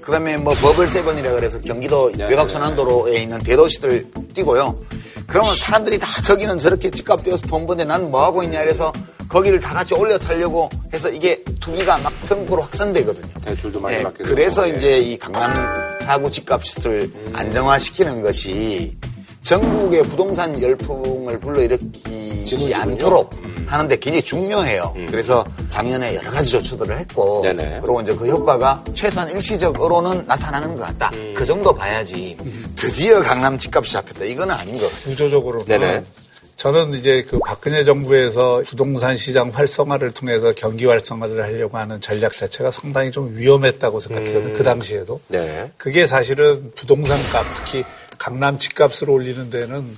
Speaker 6: 그 다음에 뭐 버블 세븐이라 그래서 경기도
Speaker 1: 네,
Speaker 6: 외곽순환도로에 있는 대도시들 뛰고요. 그러면 사람들이 다 저기는 저렇게 집값 뛰어서 돈 버는데 난 뭐 하고 있냐 그래서 거기를 다 같이 올려 타려고 해서 이게 투기가 막 전국으로 확산되거든요.
Speaker 1: 대출도 많이
Speaker 6: 예,
Speaker 1: 받게 되고.
Speaker 6: 그래서
Speaker 1: 예.
Speaker 6: 이제 이 강남 사구 집값을 안정화시키는 것이 전국의 부동산 열풍을 불러일으키지. 않도록 하는데 굉장히 중요해요. 그래서 작년에 여러 가지 조처들을 했고
Speaker 1: 네네.
Speaker 6: 그리고 이제 그 효과가 최소한 일시적으로는 나타나는 것 같다. 그 정도 봐야지 드디어 강남 집값이 잡혔다. 이거는 아닌 것 같아요.
Speaker 4: 구조적으로는
Speaker 1: 네네.
Speaker 4: 저는 이제 그 박근혜 정부에서 부동산 시장 활성화를 통해서 경기 활성화를 하려고 하는 전략 자체가 상당히 좀 위험했다고 생각했거든요. 그 당시에도.
Speaker 1: 네.
Speaker 4: 그게 사실은 부동산 값, 특히 강남 집값을 올리는 데는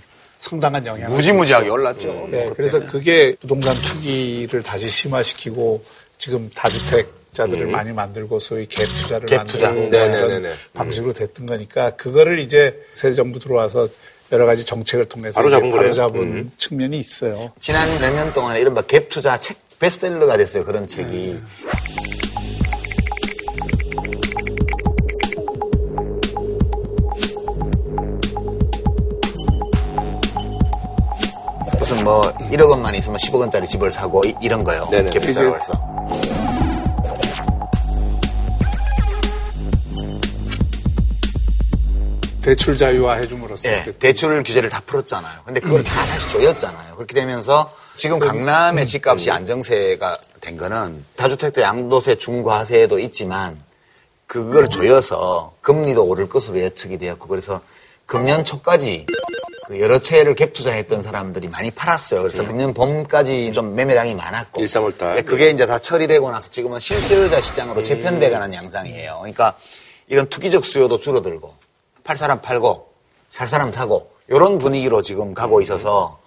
Speaker 4: 상당한 영향을
Speaker 6: 무지무지하게 올랐죠.
Speaker 4: 네, 그래서 그게 부동산 투기를 다시 심화시키고 지금 다주택 자들을 많이 만들고 소위 갭 투자를
Speaker 6: 갭 투자.
Speaker 4: 만들고
Speaker 1: 네, 네,
Speaker 4: 이런
Speaker 1: 네, 네.
Speaker 4: 방식으로 됐던 거니까 그거를 이제 새 정부 들어와서 여러 가지 정책을 통해서
Speaker 1: 바로 잡은
Speaker 4: 이제
Speaker 1: 거네요.
Speaker 4: 바로잡은
Speaker 1: 음.
Speaker 4: 측면이 있어요.
Speaker 6: 지난 몇 년 동안에 이른바 갭 투자 책 베스트셀러가 됐어요. 그런 책이. 무슨 뭐 1억 원만 있으면 10억 원짜리 집을 사고 이, 런 거요.
Speaker 1: 네네.
Speaker 6: 갭 투자라고
Speaker 4: 이제-
Speaker 6: 해서.
Speaker 4: 대출 자유화 해줌으로써
Speaker 6: 예,
Speaker 4: 그
Speaker 6: 대출 규제를 다 풀었잖아요. 근데 그걸 다 다시 조였잖아요. 그렇게 되면서 지금 강남의 집값이 안정세가 된 거는 다주택도 양도세 중과세도 있지만 그걸 조여서 금리도 오를 것으로 예측이 되었고 그래서 금년 초까지 그 여러 채를 갭 투자했던 사람들이 많이 팔았어요. 그래서 금년 봄까지 좀 매매량이 많았고.
Speaker 1: 1, 3월 달.
Speaker 6: 네, 그게 이제 다 처리되고 나서 지금은 실수요자 시장으로 재편돼가는 양상이에요. 그러니까 이런 투기적 수요도 줄어들고 팔 사람 팔고 살 사람 사고 이런 분위기로 지금 가고 있어서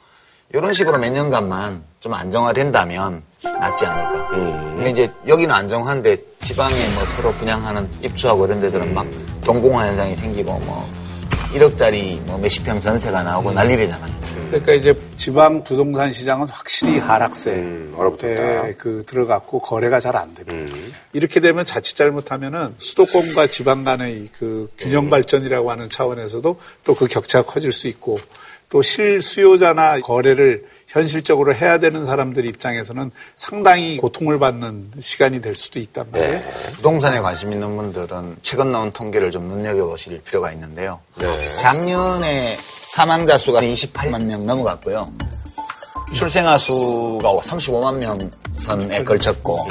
Speaker 6: 이런 식으로 몇 년간만 좀 안정화된다면 낫지 않을까. 근데 이제 여기는 안정한데 지방에 뭐 서로 분양하는 입주하고 이런 데들은 막 동공화 현상이 생기고 뭐 1억짜리 뭐 몇십 평 전세가 나오고 난리래잖아요.
Speaker 4: 그러니까 이제 지방 부동산 시장은 확실히 하락세
Speaker 1: 음, 얼어붙었다.
Speaker 4: 에그 들어갔고 거래가 잘 안 됩니다. 이렇게 되면 자칫 잘못하면은 수도권과 지방 간의 그 균형 발전이라고 하는 차원에서도 또 그 격차가 커질 수 있고 또 실수요자나 거래를 현실적으로 해야 되는 사람들 입장에서는 상당히 고통을 받는 시간이 될 수도 있단 말이에요.
Speaker 6: 부동산에 관심 있는 분들은 최근 나온 통계를 좀 눈여겨보실 필요가 있는데요.
Speaker 1: 네.
Speaker 6: 작년에 사망자 수가 28만 명 넘어갔고요. 출생아 수가 35만 명 선에 걸쳤고.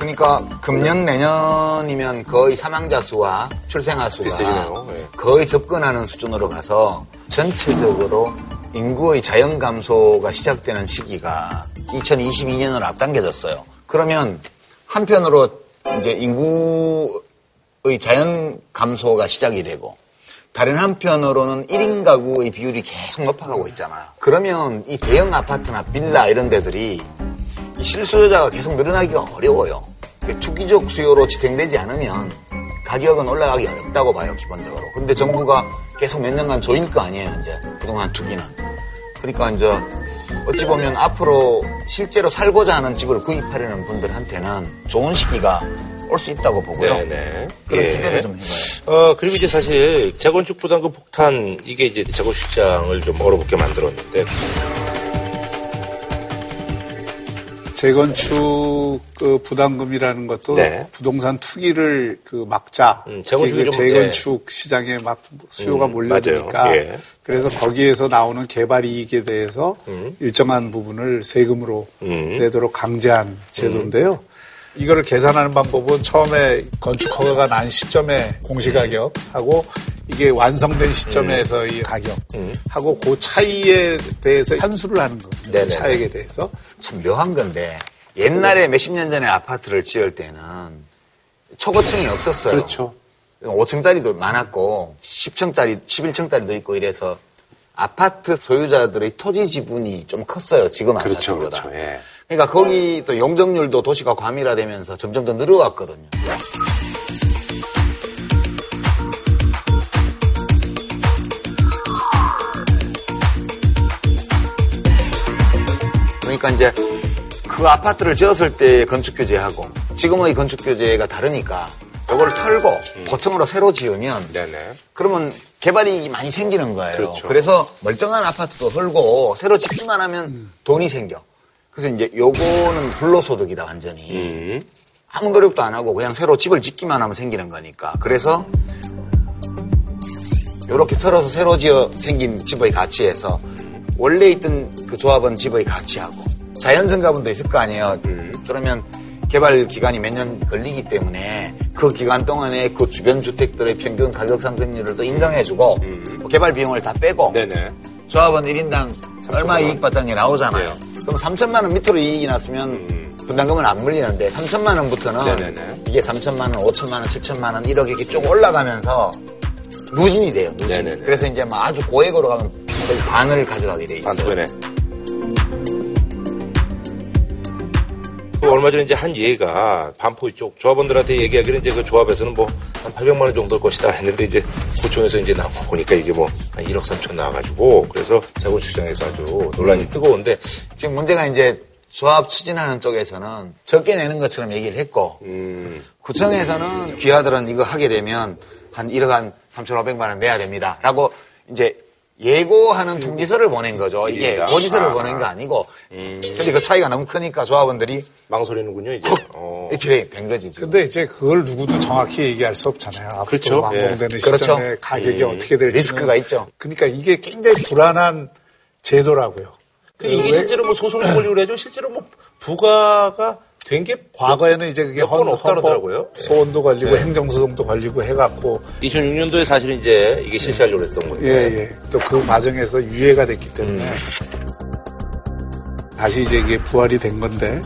Speaker 6: 그러니까 금년 내년이면 거의 사망자 수와 출생아 수가
Speaker 1: 비슷해지네요. 네.
Speaker 6: 거의 접근하는 수준으로 가서 전체적으로 인구의 자연 감소가 시작되는 시기가 2022년으로 앞당겨졌어요. 그러면 한편으로 이제 인구의 자연 감소가 시작이 되고 다른 한편으로는 1인 가구의 비율이 계속 높아가고 있잖아요. 그러면 이 대형 아파트나 빌라 이런 데들이 이 실수요자가 계속 늘어나기가 어려워요. 투기적 수요로 지탱되지 않으면 가격은 올라가기 어렵다고 봐요, 기본적으로. 근데 정부가 계속 몇 년간 조일 거 아니에요, 이제. 그동안 투기는. 그러니까 이제 어찌 보면 앞으로 실제로 살고자 하는 집을 구입하려는 분들한테는 좋은 시기가 올 수 있다고 보고요.
Speaker 1: 네네.
Speaker 6: 그런
Speaker 1: 예.
Speaker 6: 기대를 좀 해봐요.
Speaker 1: 어, 그리고 이제 사실 재건축 부담금 폭탄 이게 이제 재건축 시장을 좀 얼어붙게 만들었는데
Speaker 4: 재건축 그 부담금이라는 것도
Speaker 1: 네.
Speaker 4: 부동산 투기를 그 막자.
Speaker 1: 음,
Speaker 4: 그
Speaker 1: 좀,
Speaker 4: 재건축 시장에 막 수요가
Speaker 1: 음,
Speaker 4: 몰려드니까.
Speaker 1: 예.
Speaker 4: 그래서 거기에서 나오는 개발 이익에 대해서
Speaker 1: 음.
Speaker 4: 일정한 부분을 세금으로
Speaker 1: 음.
Speaker 4: 내도록 강제한 제도인데요. 이거를 계산하는 방법은 처음에 건축 허가가 난 시점의 공시가격하고 이게 완성된 시점에서의 가격하고 그 차이에 대해서 환수를 하는 거예요.
Speaker 1: 네네.
Speaker 4: 차액에 대해서.
Speaker 6: 참 묘한 건데 옛날에 몇십 년 전에 아파트를 지을 때는 초고층이 없었어요.
Speaker 4: 그렇죠.
Speaker 6: 5층짜리도 많았고 10층짜리, 11층짜리도 있고 이래서 아파트 소유자들의 토지 지분이 좀 컸어요. 지금
Speaker 1: 그렇죠,
Speaker 6: 아파트보다.
Speaker 1: 그렇죠. 예.
Speaker 6: 그러니까 거기 또 용적률도 도시가 과밀화되면서 점점 더 늘어왔거든요. 그러니까 이제 그 아파트를 지었을 때 건축 규제하고 지금의 건축 규제가 다르니까 이걸 털고 고층으로 새로 지으면
Speaker 1: 네네.
Speaker 6: 그러면 개발이익이 많이 생기는 거예요.
Speaker 1: 그렇죠.
Speaker 6: 그래서 멀쩡한 아파트도 헐고 새로 짓기만 하면 돈이 생겨. 그래서 이제 요거는 불로소득이다 완전히.
Speaker 1: 음.
Speaker 6: 아무 노력도 안 하고 그냥 새로 집을 짓기만 하면 생기는 거니까. 그래서 요렇게 털어서 새로 지어 생긴 집의 가치에서 원래 있던 그 조합원 집의 가치하고 자연 증가분도 있을 거 아니에요. 그러면 개발 기간이 몇 년 걸리기 때문에 그 기간 동안에 그 주변 주택들의 평균 가격 상승률을 또 인정해주고 뭐 개발 비용을 다 빼고
Speaker 1: 네네.
Speaker 6: 조합원 1인당 얼마
Speaker 1: 원.
Speaker 6: 이익 받다는 게 나오잖아요. 그럼 3천만 원 밑으로 이익이 났으면 분담금은 안 물리는데 3천만 원부터는
Speaker 1: 음. 네네네.
Speaker 6: 이게 3천만 원, 5천만 원, 7천만 원 이렇게 이렇게 쭉 올라가면서 누진이 돼요. 누진.
Speaker 1: 네네네.
Speaker 6: 그래서 이제 막 아주 고액으로 가면 거의 반을 가져가게 돼 있어요.
Speaker 1: 반토네. 그 얼마 전에 이제 한 얘가 반포 쪽 조합원들한테 얘기하기는 이제 그 조합에서는 뭐 한 800만 원 정도일 것이다 했는데 이제 구청에서 이제 나와 보니까 이게 뭐 한 1억 3천 나와가지고 그래서 자본시장에서 아주 논란이 뜨거운데
Speaker 6: 지금 문제가 이제 조합 추진하는 쪽에서는 적게 내는 것처럼 얘기를 했고
Speaker 1: 음,
Speaker 6: 구청에서는 귀하들은 이거 하게 되면 한 1억 한 3,500만 원 내야 됩니다. 라고 이제 예고하는 통지서를 보낸 거죠. 이게. 고지서를
Speaker 1: 아.
Speaker 6: 보낸 거 아니고. 근데 그 차이가 너무 크니까 조합원들이
Speaker 1: 망설이는군요 이제. 어.
Speaker 6: 이렇게 된 거지. 지금.
Speaker 4: 근데 이제 그걸 누구도 정확히 얘기할 수 없잖아요. 앞으로
Speaker 1: 그렇죠.
Speaker 4: 완공되는
Speaker 1: 예.
Speaker 4: 시점에
Speaker 6: 그렇죠.
Speaker 4: 가격이 어떻게 될지
Speaker 6: 리스크가 있죠.
Speaker 4: 그러니까 이게 굉장히 불안한 제도라고요.
Speaker 1: 그 이게
Speaker 4: 왜-
Speaker 1: 실제로 뭐 소송이 걸리고 그래죠. 실제로 뭐 부가가 된 게
Speaker 4: 과거에는 이제 그게
Speaker 1: 몇번 없다 그러더라고요.
Speaker 4: 소원도 걸리고
Speaker 1: 네.
Speaker 4: 행정소송도 걸리고 해갖고
Speaker 1: 2006년도에 사실은 이제 이게 실시하려고 했던 건데.
Speaker 4: 예, 예. 또 그 과정에서 유예가 됐기 때문에 다시 이제 이게 부활이 된 건데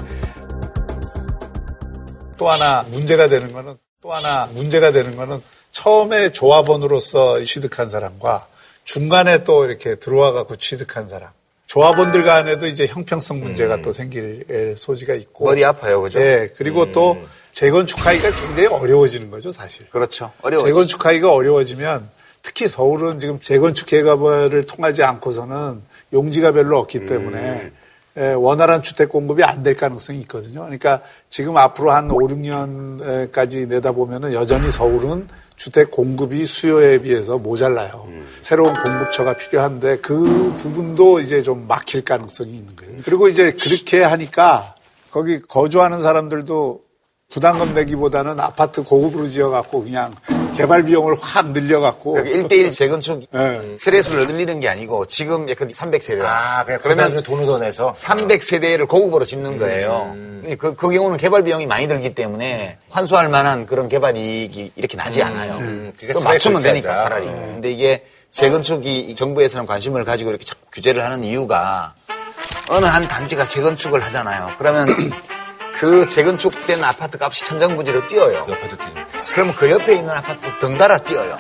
Speaker 4: 또 하나 문제가 되는 거는 또 하나 문제가 되는 거는 처음에 조합원으로서 취득한 사람과 중간에 또 이렇게 들어와 갖고 취득한 사람 조합원들 간에도 이제 형평성 문제가 또 생길 예, 소지가 있고
Speaker 6: 머리 아파요, 그죠?
Speaker 4: 예, 그리고 또 재건축하기가 굉장히 어려워지는 거죠, 사실.
Speaker 6: 그렇죠. 어려워.
Speaker 4: 재건축하기가 어려워지면 특히 서울은 지금 재건축 개발을 통하지 않고서는 용지가 별로 없기 때문에 에, 원활한 주택 공급이 안 될 가능성이 있거든요. 그러니까 지금 앞으로 한 5, 6년까지 내다보면은 여전히 서울은 주택 공급이 수요에 비해서 모자라요. 새로운 공급처가 필요한데 그 부분도 이제 좀 막힐 가능성이 있는 거예요. 그리고 이제 그렇게 하니까 거기 거주하는 사람들도 부담금 내기보다는 아파트 고급으로 지어갖고 그냥 개발 비용을 확 늘려갖고.
Speaker 6: 1대1 재건축
Speaker 4: 네.
Speaker 6: 세대수를 늘리는 게 아니고 지금 약간 300세대.
Speaker 1: 아, 그냥
Speaker 6: 그러면
Speaker 1: 그러면 돈을 더 내서.
Speaker 6: 300세대를 고급으로 짓는 거예요. 그, 그 경우는 개발 비용이 많이 들기 때문에 환수할 만한 그런 개발 이익이 이렇게 나지 않아요.
Speaker 1: 그러니까
Speaker 6: 또
Speaker 1: 차라리
Speaker 6: 맞추면 되니까
Speaker 1: 하자.
Speaker 6: 차라리. 근데 이게 재건축이 정부에서는 관심을 가지고 이렇게 자꾸 규제를 하는 이유가 어느 한 단지가 재건축을 하잖아요. 그러면 그 재건축된 아파트 값이 천정부지로 뛰어요.
Speaker 1: 옆에도 뛰는.
Speaker 6: 그러면 그 옆에 있는 아파트도 덩달아 뛰어요.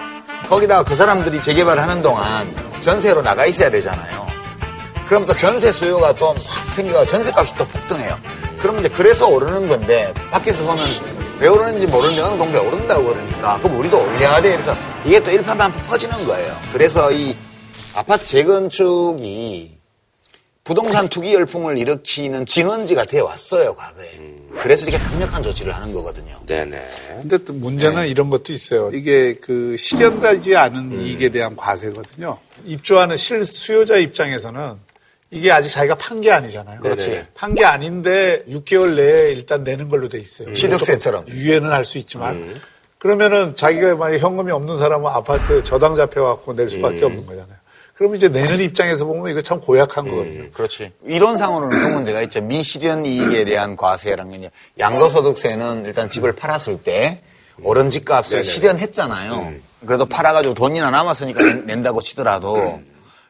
Speaker 6: 거기다가 그 사람들이 재개발을 하는 동안 전세로 나가 있어야 되잖아요. 그럼 또 전세 수요가 또 확 생겨서 전세값이 또 폭등해요. 그러면 이제 그래서 오르는 건데 밖에서 보면 왜 오르는지 모르는데 어느 동네에 오른다고 그러니까 그럼 우리도 올려야 돼. 그래서 이게 또 일파만파 퍼지는 거예요. 그래서 이 아파트 재건축이 부동산 투기 열풍을 일으키는 진원지가 되어 왔어요, 과거에. 그래서 이렇게 강력한 조치를 하는 거거든요.
Speaker 1: 네네.
Speaker 4: 근데 또 문제는 이런 것도 있어요. 이게 그 실현되지 않은 이익에 대한 과세거든요. 입주하는 실 수요자 입장에서는 이게 아직 자기가 판 게 아니잖아요.
Speaker 6: 그렇지.
Speaker 4: 판 게 아닌데 6개월 내에 일단 내는 걸로 돼 있어요.
Speaker 6: 취득세처럼.
Speaker 4: 유예는 할 수 있지만 그러면은 자기가 만약 현금이 없는 사람은 아파트 저당 잡혀갖고 낼 수밖에 없는 거잖아요. 그러면 이제 내는 입장에서 보면 이거 참 고약한 거거든요.
Speaker 6: 그렇지. 이론상으로는 그 문제가 있죠. 미실현 이익에 대한 과세라는 게 양도소득세는 일단 집을 팔았을 때 오른 집값을 실현했잖아요. 그래도 팔아가지고 돈이나 남았으니까 낸- 낸다고 치더라도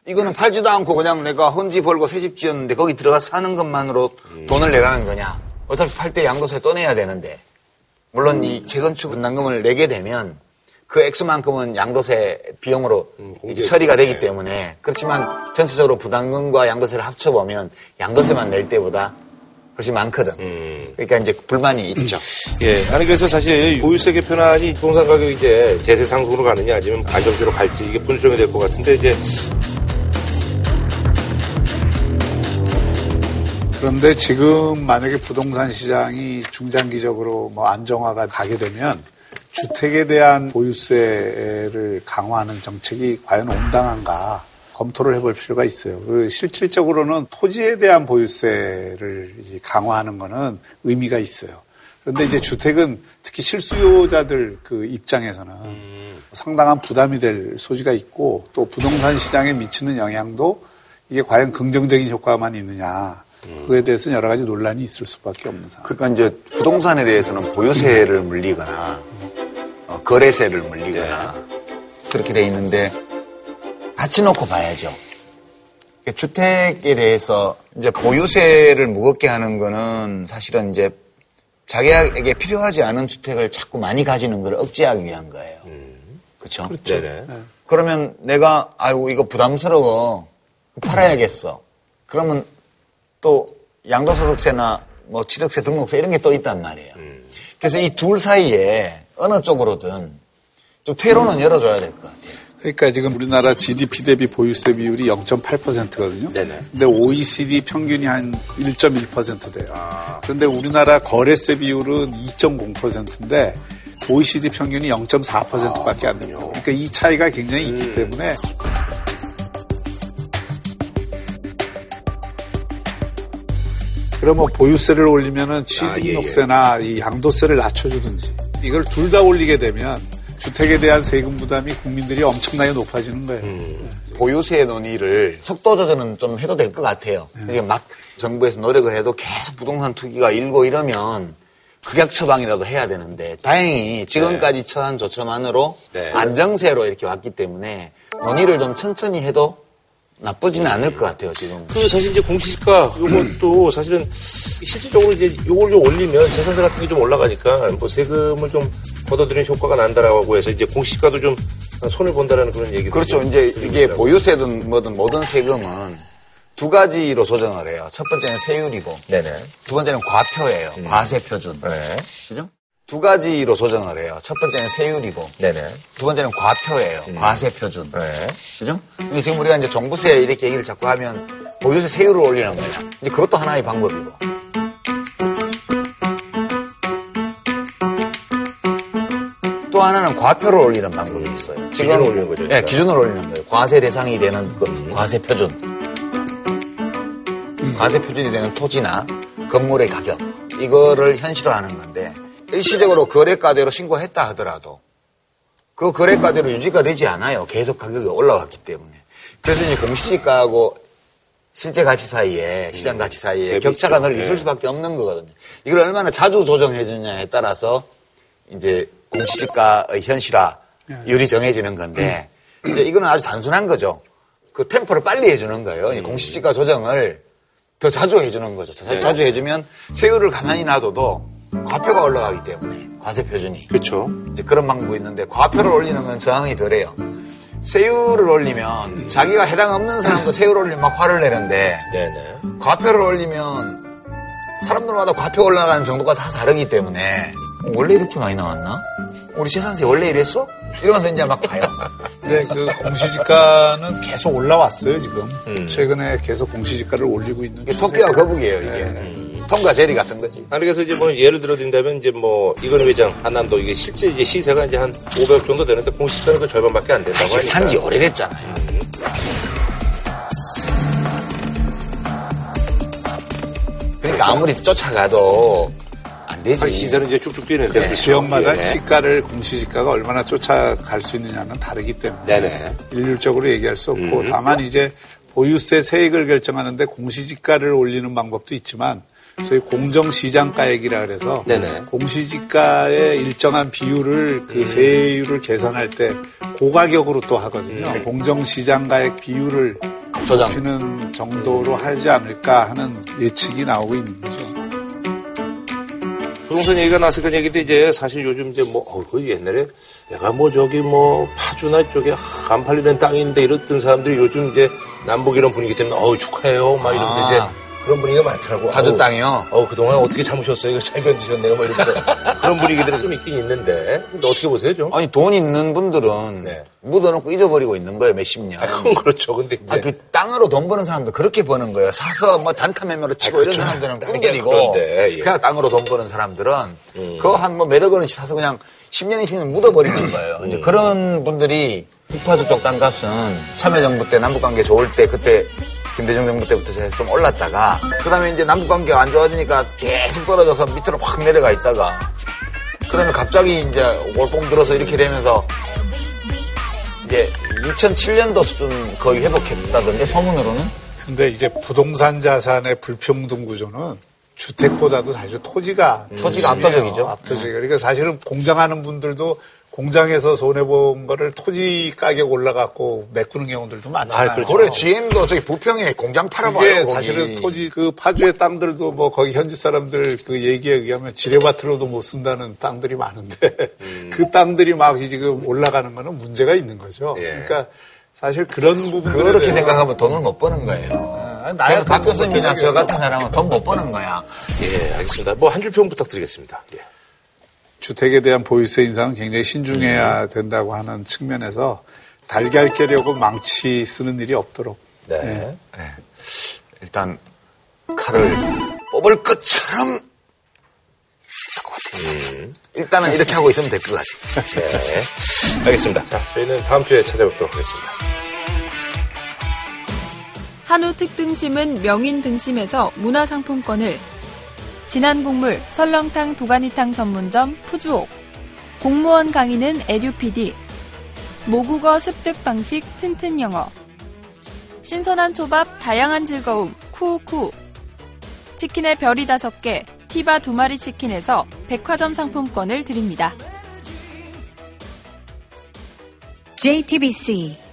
Speaker 6: 이거는 팔지도 않고 그냥 내가 헌지 벌고 새 집 지었는데 거기 들어가서 사는 것만으로 돈을 내라는 거냐. 어차피 팔 때 양도세 또 내야 되는데. 물론 이 재건축 분담금을 내게 되면 그 액수만큼은 양도세 비용으로 이제 처리가 되기 때문에 그렇지만 전체적으로 부담금과 양도세를 합쳐보면 양도세만 낼 때보다 훨씬 많거든. 그러니까 이제 불만이 있죠.
Speaker 1: 예. 아니, 그래서 사실 보유세 개편안이 부동산 가격이 이제 대세 상승으로 가느냐 아니면 안정세로 갈지 이게 분수령이 될 것 같은데 이제
Speaker 4: 그런데 지금 만약에 부동산 시장이 중장기적으로 뭐 안정화가 가게 되면 주택에 대한 보유세를 강화하는 정책이 과연 온당한가 검토를 해볼 필요가 있어요. 그 실질적으로는 토지에 대한 보유세를 이제 강화하는 거는 의미가 있어요. 그런데 이제 주택은 특히 실수요자들 그 입장에서는 상당한 부담이 될 소지가 있고 또 부동산 시장에 미치는 영향도 이게 과연 긍정적인 효과만 있느냐 그거에 대해서는 여러 가지 논란이 있을 수밖에 없는 상황.
Speaker 6: 그러니까 이제 부동산에 대해서는 보유세를 물리거나 어, 거래세를 물리거나 그렇게 돼 있는데 같이 놓고 봐야죠. 주택에 대해서 이제 보유세를 무겁게 하는 거는 사실은 이제 자기에게 필요하지 않은 주택을 자꾸 많이 가지는 걸 억제하기 위한 거예요. 그렇죠?
Speaker 1: 네네.
Speaker 6: 그러면 내가 아이고 이거 부담스러워 팔아야겠어. 그러면 또 양도소득세나 뭐 취득세, 등록세 이런 게 또 있단 말이에요. 그래서 이 둘 사이에 어느 쪽으로든 좀 퇴로는 열어줘야 될 것 같아요.
Speaker 4: 그러니까 지금 우리나라 GDP 대비 보유세 비율이 0.8%거든요.
Speaker 1: 네네.
Speaker 4: 근데 OECD 평균이 한 1.1% 돼요. 그런데 우리나라 거래세 비율은 2.0%인데 OECD 평균이 0.4%밖에 안 됩니다. 그러니까 이 차이가 굉장히 있기 때문에 그러면 보유세를 올리면은 취등록세나 이 양도세를 낮춰주든지 이걸 둘 다 올리게 되면 주택에 대한 세금 부담이 국민들이 엄청나게 높아지는 거예요.
Speaker 6: 보유세 논의를 속도 조절은 좀 해도 될 것 같아요. 이게 막 정부에서 노력을 해도 계속 부동산 투기가 일고 이러면 극약 처방이라도 해야 되는데 다행히 지금까지 처한 조처만으로
Speaker 1: 네.
Speaker 6: 안정세로 이렇게 왔기 때문에 논의를 좀 천천히 해도 나쁘지는 않을 것 같아요 지금.
Speaker 1: 그 사실 이제 공시지가 요것도 사실은 실질적으로 이제 요걸 좀 올리면 재산세 같은 게 좀 올라가니까 뭐 세금을 좀 걷어들이는 효과가 난다라고 해서 이제 공시지가도 좀 손을 본다라는 그런 얘기도
Speaker 6: 그렇죠.
Speaker 1: 좀
Speaker 6: 이제 이게. 보유세든 뭐든 모든 세금은 두 가지로 조정을 해요. 첫 번째는 세율이고
Speaker 1: 네네.
Speaker 6: 두 번째는 과표예요. 과세 표준.
Speaker 1: 네.
Speaker 6: 그죠? 두 가지로 조정을 해요. 첫 번째는 세율이고
Speaker 1: 네네.
Speaker 6: 두 번째는 과표예요. 과세 표준.
Speaker 1: 네.
Speaker 6: 그죠? 근데 지금 우리가 이제 종부세 이렇게 얘기를 자꾸 하면 보유세 세율을 올리는 거야. 이제 그것도 하나의 방법이고. 또 하나는 과표를 올리는 방법이 있어요.
Speaker 1: 기준을 올리는 거죠,
Speaker 6: 네,
Speaker 1: 그러니까.
Speaker 6: 기준을 올리는 거예요. 과세 대상이 되는 그 과세 표준. 과세 표준이 되는 토지나 건물의 가격. 이거를 현실화하는 건데 일시적으로 거래가대로 신고했다 하더라도 그 거래가대로 유지가 되지 않아요. 계속 가격이 올라갔기 때문에. 그래서 이제 공시지가하고 실제 가치 사이에 시장 가치 사이에
Speaker 1: 갭이
Speaker 6: 격차가. 늘 있을
Speaker 1: 네.
Speaker 6: 수밖에 없는 거거든요. 이걸 얼마나 자주 조정해 주느냐에 따라서 이제 공시지가의 현실화율이 정해지는 건데 이제 이거는 아주 단순한 거죠. 그 템포를 빨리 해주는 거예요. 이 공시지가 조정을 더 자주 해주는 거죠. 자- 자주 해주면 세율을 가만히 놔둬도 과표가 올라가기 때문에 과세 표준이
Speaker 1: 그렇죠.
Speaker 6: 이제 그런 방법이 있는데 과표를 올리는 건 저항이 덜해요. 세율을 올리면 자기가 해당 없는 사람도 세율 올리면 막 화를 내는데
Speaker 1: 네네.
Speaker 6: 과표를 올리면 사람들마다 과표 올라가는 정도가 다 다르기 때문에 어, 원래 이렇게 많이 나왔나? 우리 재산세 원래 이랬어? 이러면서 이제 막 가요.
Speaker 4: 근데 그 공시지가는 계속 올라왔어요, 지금.
Speaker 1: 음.
Speaker 4: 최근에 계속 공시지가를 올리고 있는.
Speaker 6: 토끼와 거북이에요, 이게. 통과 제리 같은 거지.
Speaker 1: 아니 그래서 이제 뭐 예를 들어 든다면 이제 뭐 이건희 회장 한남도 이게 실제 이제 시세가 이제 한 500 정도 되는데 공시지가는 그 절반밖에 안 된다고 하니까.
Speaker 6: 산지 오래됐잖아요. 그러니까 아무리 쫓아가도 안 되지.
Speaker 1: 아, 시세는 이제 쭉쭉 뛰는데
Speaker 6: 네.
Speaker 1: 그렇죠.
Speaker 4: 지역마다
Speaker 1: 예.
Speaker 4: 시가를 공시지가가 얼마나 쫓아갈 수 있느냐는 다르기 때문에
Speaker 1: 네네.
Speaker 4: 일률적으로 얘기할 수 없고
Speaker 1: 음.
Speaker 4: 다만 이제 보유세 세액을 결정하는데 공시지가를 올리는 방법도 있지만 저희 공정시장가액이라 그래서
Speaker 1: 네네.
Speaker 4: 공시지가의 일정한 비율을 그 세율을 계산할 때 고가격으로 또 하거든요.
Speaker 1: 음.
Speaker 4: 공정시장가액 비율을
Speaker 6: 조정.
Speaker 4: 높이는 정도로 하지 않을까 하는 예측이 나오고 있는 거죠.
Speaker 1: 부동산 얘기가 나왔으니까 얘기인데 이제 사실 요즘 이제 뭐, 어, 그 옛날에 내가 뭐 저기 뭐 파주나 쪽에 안 팔리는 땅인데 이랬던 사람들이 요즘 이제 남북 이런 분위기 때문에 어우 축하해요. 막 이러면서
Speaker 6: 아.
Speaker 1: 이제 그런 분위기가 많더라고. 어우,
Speaker 6: 땅이요?
Speaker 1: 어, 그동안 어떻게 참으셨어요? 이거 잘 견디셨네요. 막 이러면서 그런 분위기들이 좀 있긴 있는데. 근데 어떻게 보세요, 좀?
Speaker 6: 아니, 돈 있는 분들은
Speaker 1: 네.
Speaker 6: 묻어놓고 잊어버리고 있는 거예요, 몇십 년.
Speaker 1: 아, 그건 그렇죠. 근데 이제.
Speaker 6: 아, 그 땅으로 돈 버는 사람도 그렇게 버는 거예요. 사서 뭐 단타 매매로 치고
Speaker 1: 아,
Speaker 6: 이런
Speaker 1: 그렇죠.
Speaker 6: 사람들은
Speaker 1: 그런데, 예. 음.
Speaker 6: 그냥 땅으로 돈 버는 사람들은 그거 한 뭐 몇억 원씩 사서 그냥 10년, 20년 묻어버리는 거예요.
Speaker 1: 음.
Speaker 6: 이제 그런 분들이 북파주 쪽 땅값은 참여정부 때 남북관계 좋을 때 그때 김대중 정부 때부터 좀 올랐다가 그다음에 이제 남북 관계가 안 좋아지니까 계속 떨어져서 밑으로 확 내려가 있다가 그다음에 갑자기 이제 월봉 들어서 이렇게 되면서 이제 2007년도 수준 거의 회복했다던데 소문으로는
Speaker 4: 근데 이제 부동산 자산의 불평등 구조는 주택보다도 사실 토지가
Speaker 6: 토지가
Speaker 4: 중요해요.
Speaker 6: 압도적이죠.
Speaker 4: 압도적이에요. 그러니까 사실은 공장하는 분들도 공장에서 손해 본 거를 토지 가격 올라갖고 메꾸는 경우들도 많잖아요.
Speaker 1: 아, 그렇죠.
Speaker 6: 그래 GM도 저기 부평에 공장 팔아봐요. 거기.
Speaker 4: 사실은 토지 그 파주의 땅들도 뭐 거기 현지 사람들 그 얘기에 의하면 지뢰밭으로도 못 쓴다는 땅들이 많은데 그 땅들이 막 지금 올라가는 거는 문제가 있는 거죠.
Speaker 1: 예.
Speaker 4: 그러니까 사실 그런 부분들에
Speaker 6: 그렇게 생각하면 돈을 못 버는 거예요.
Speaker 4: 아, 나야 박돈
Speaker 6: 교수님이나 못저 같은 사람은 돈 못 버는 거야.
Speaker 1: 예, 알겠습니다. 뭐 한 줄 평 부탁드리겠습니다. 예.
Speaker 4: 주택에 대한 보유세 인상은 굉장히 신중해야 된다고 하는 측면에서 달걀 깨려고 망치 쓰는 일이 없도록
Speaker 1: 네.
Speaker 4: 예.
Speaker 6: 일단 칼을 뽑을 것처럼 일단은 이렇게 하고 있으면 될 것 같아요.
Speaker 1: 네. 알겠습니다. 자, 저희는 다음 주에 찾아뵙도록 하겠습니다.
Speaker 8: 한우 특등심은 명인 등심에서 문화상품권을 진한 국물 설렁탕 도가니탕 전문점 푸주옥. 공무원 강의는 에듀피디. 모국어 습득 방식 튼튼 영어. 신선한 초밥 다양한 즐거움 쿠쿠. 치킨의 별이 다섯 개 티바 두 마리 치킨에서 백화점 상품권을 드립니다.
Speaker 2: JTBC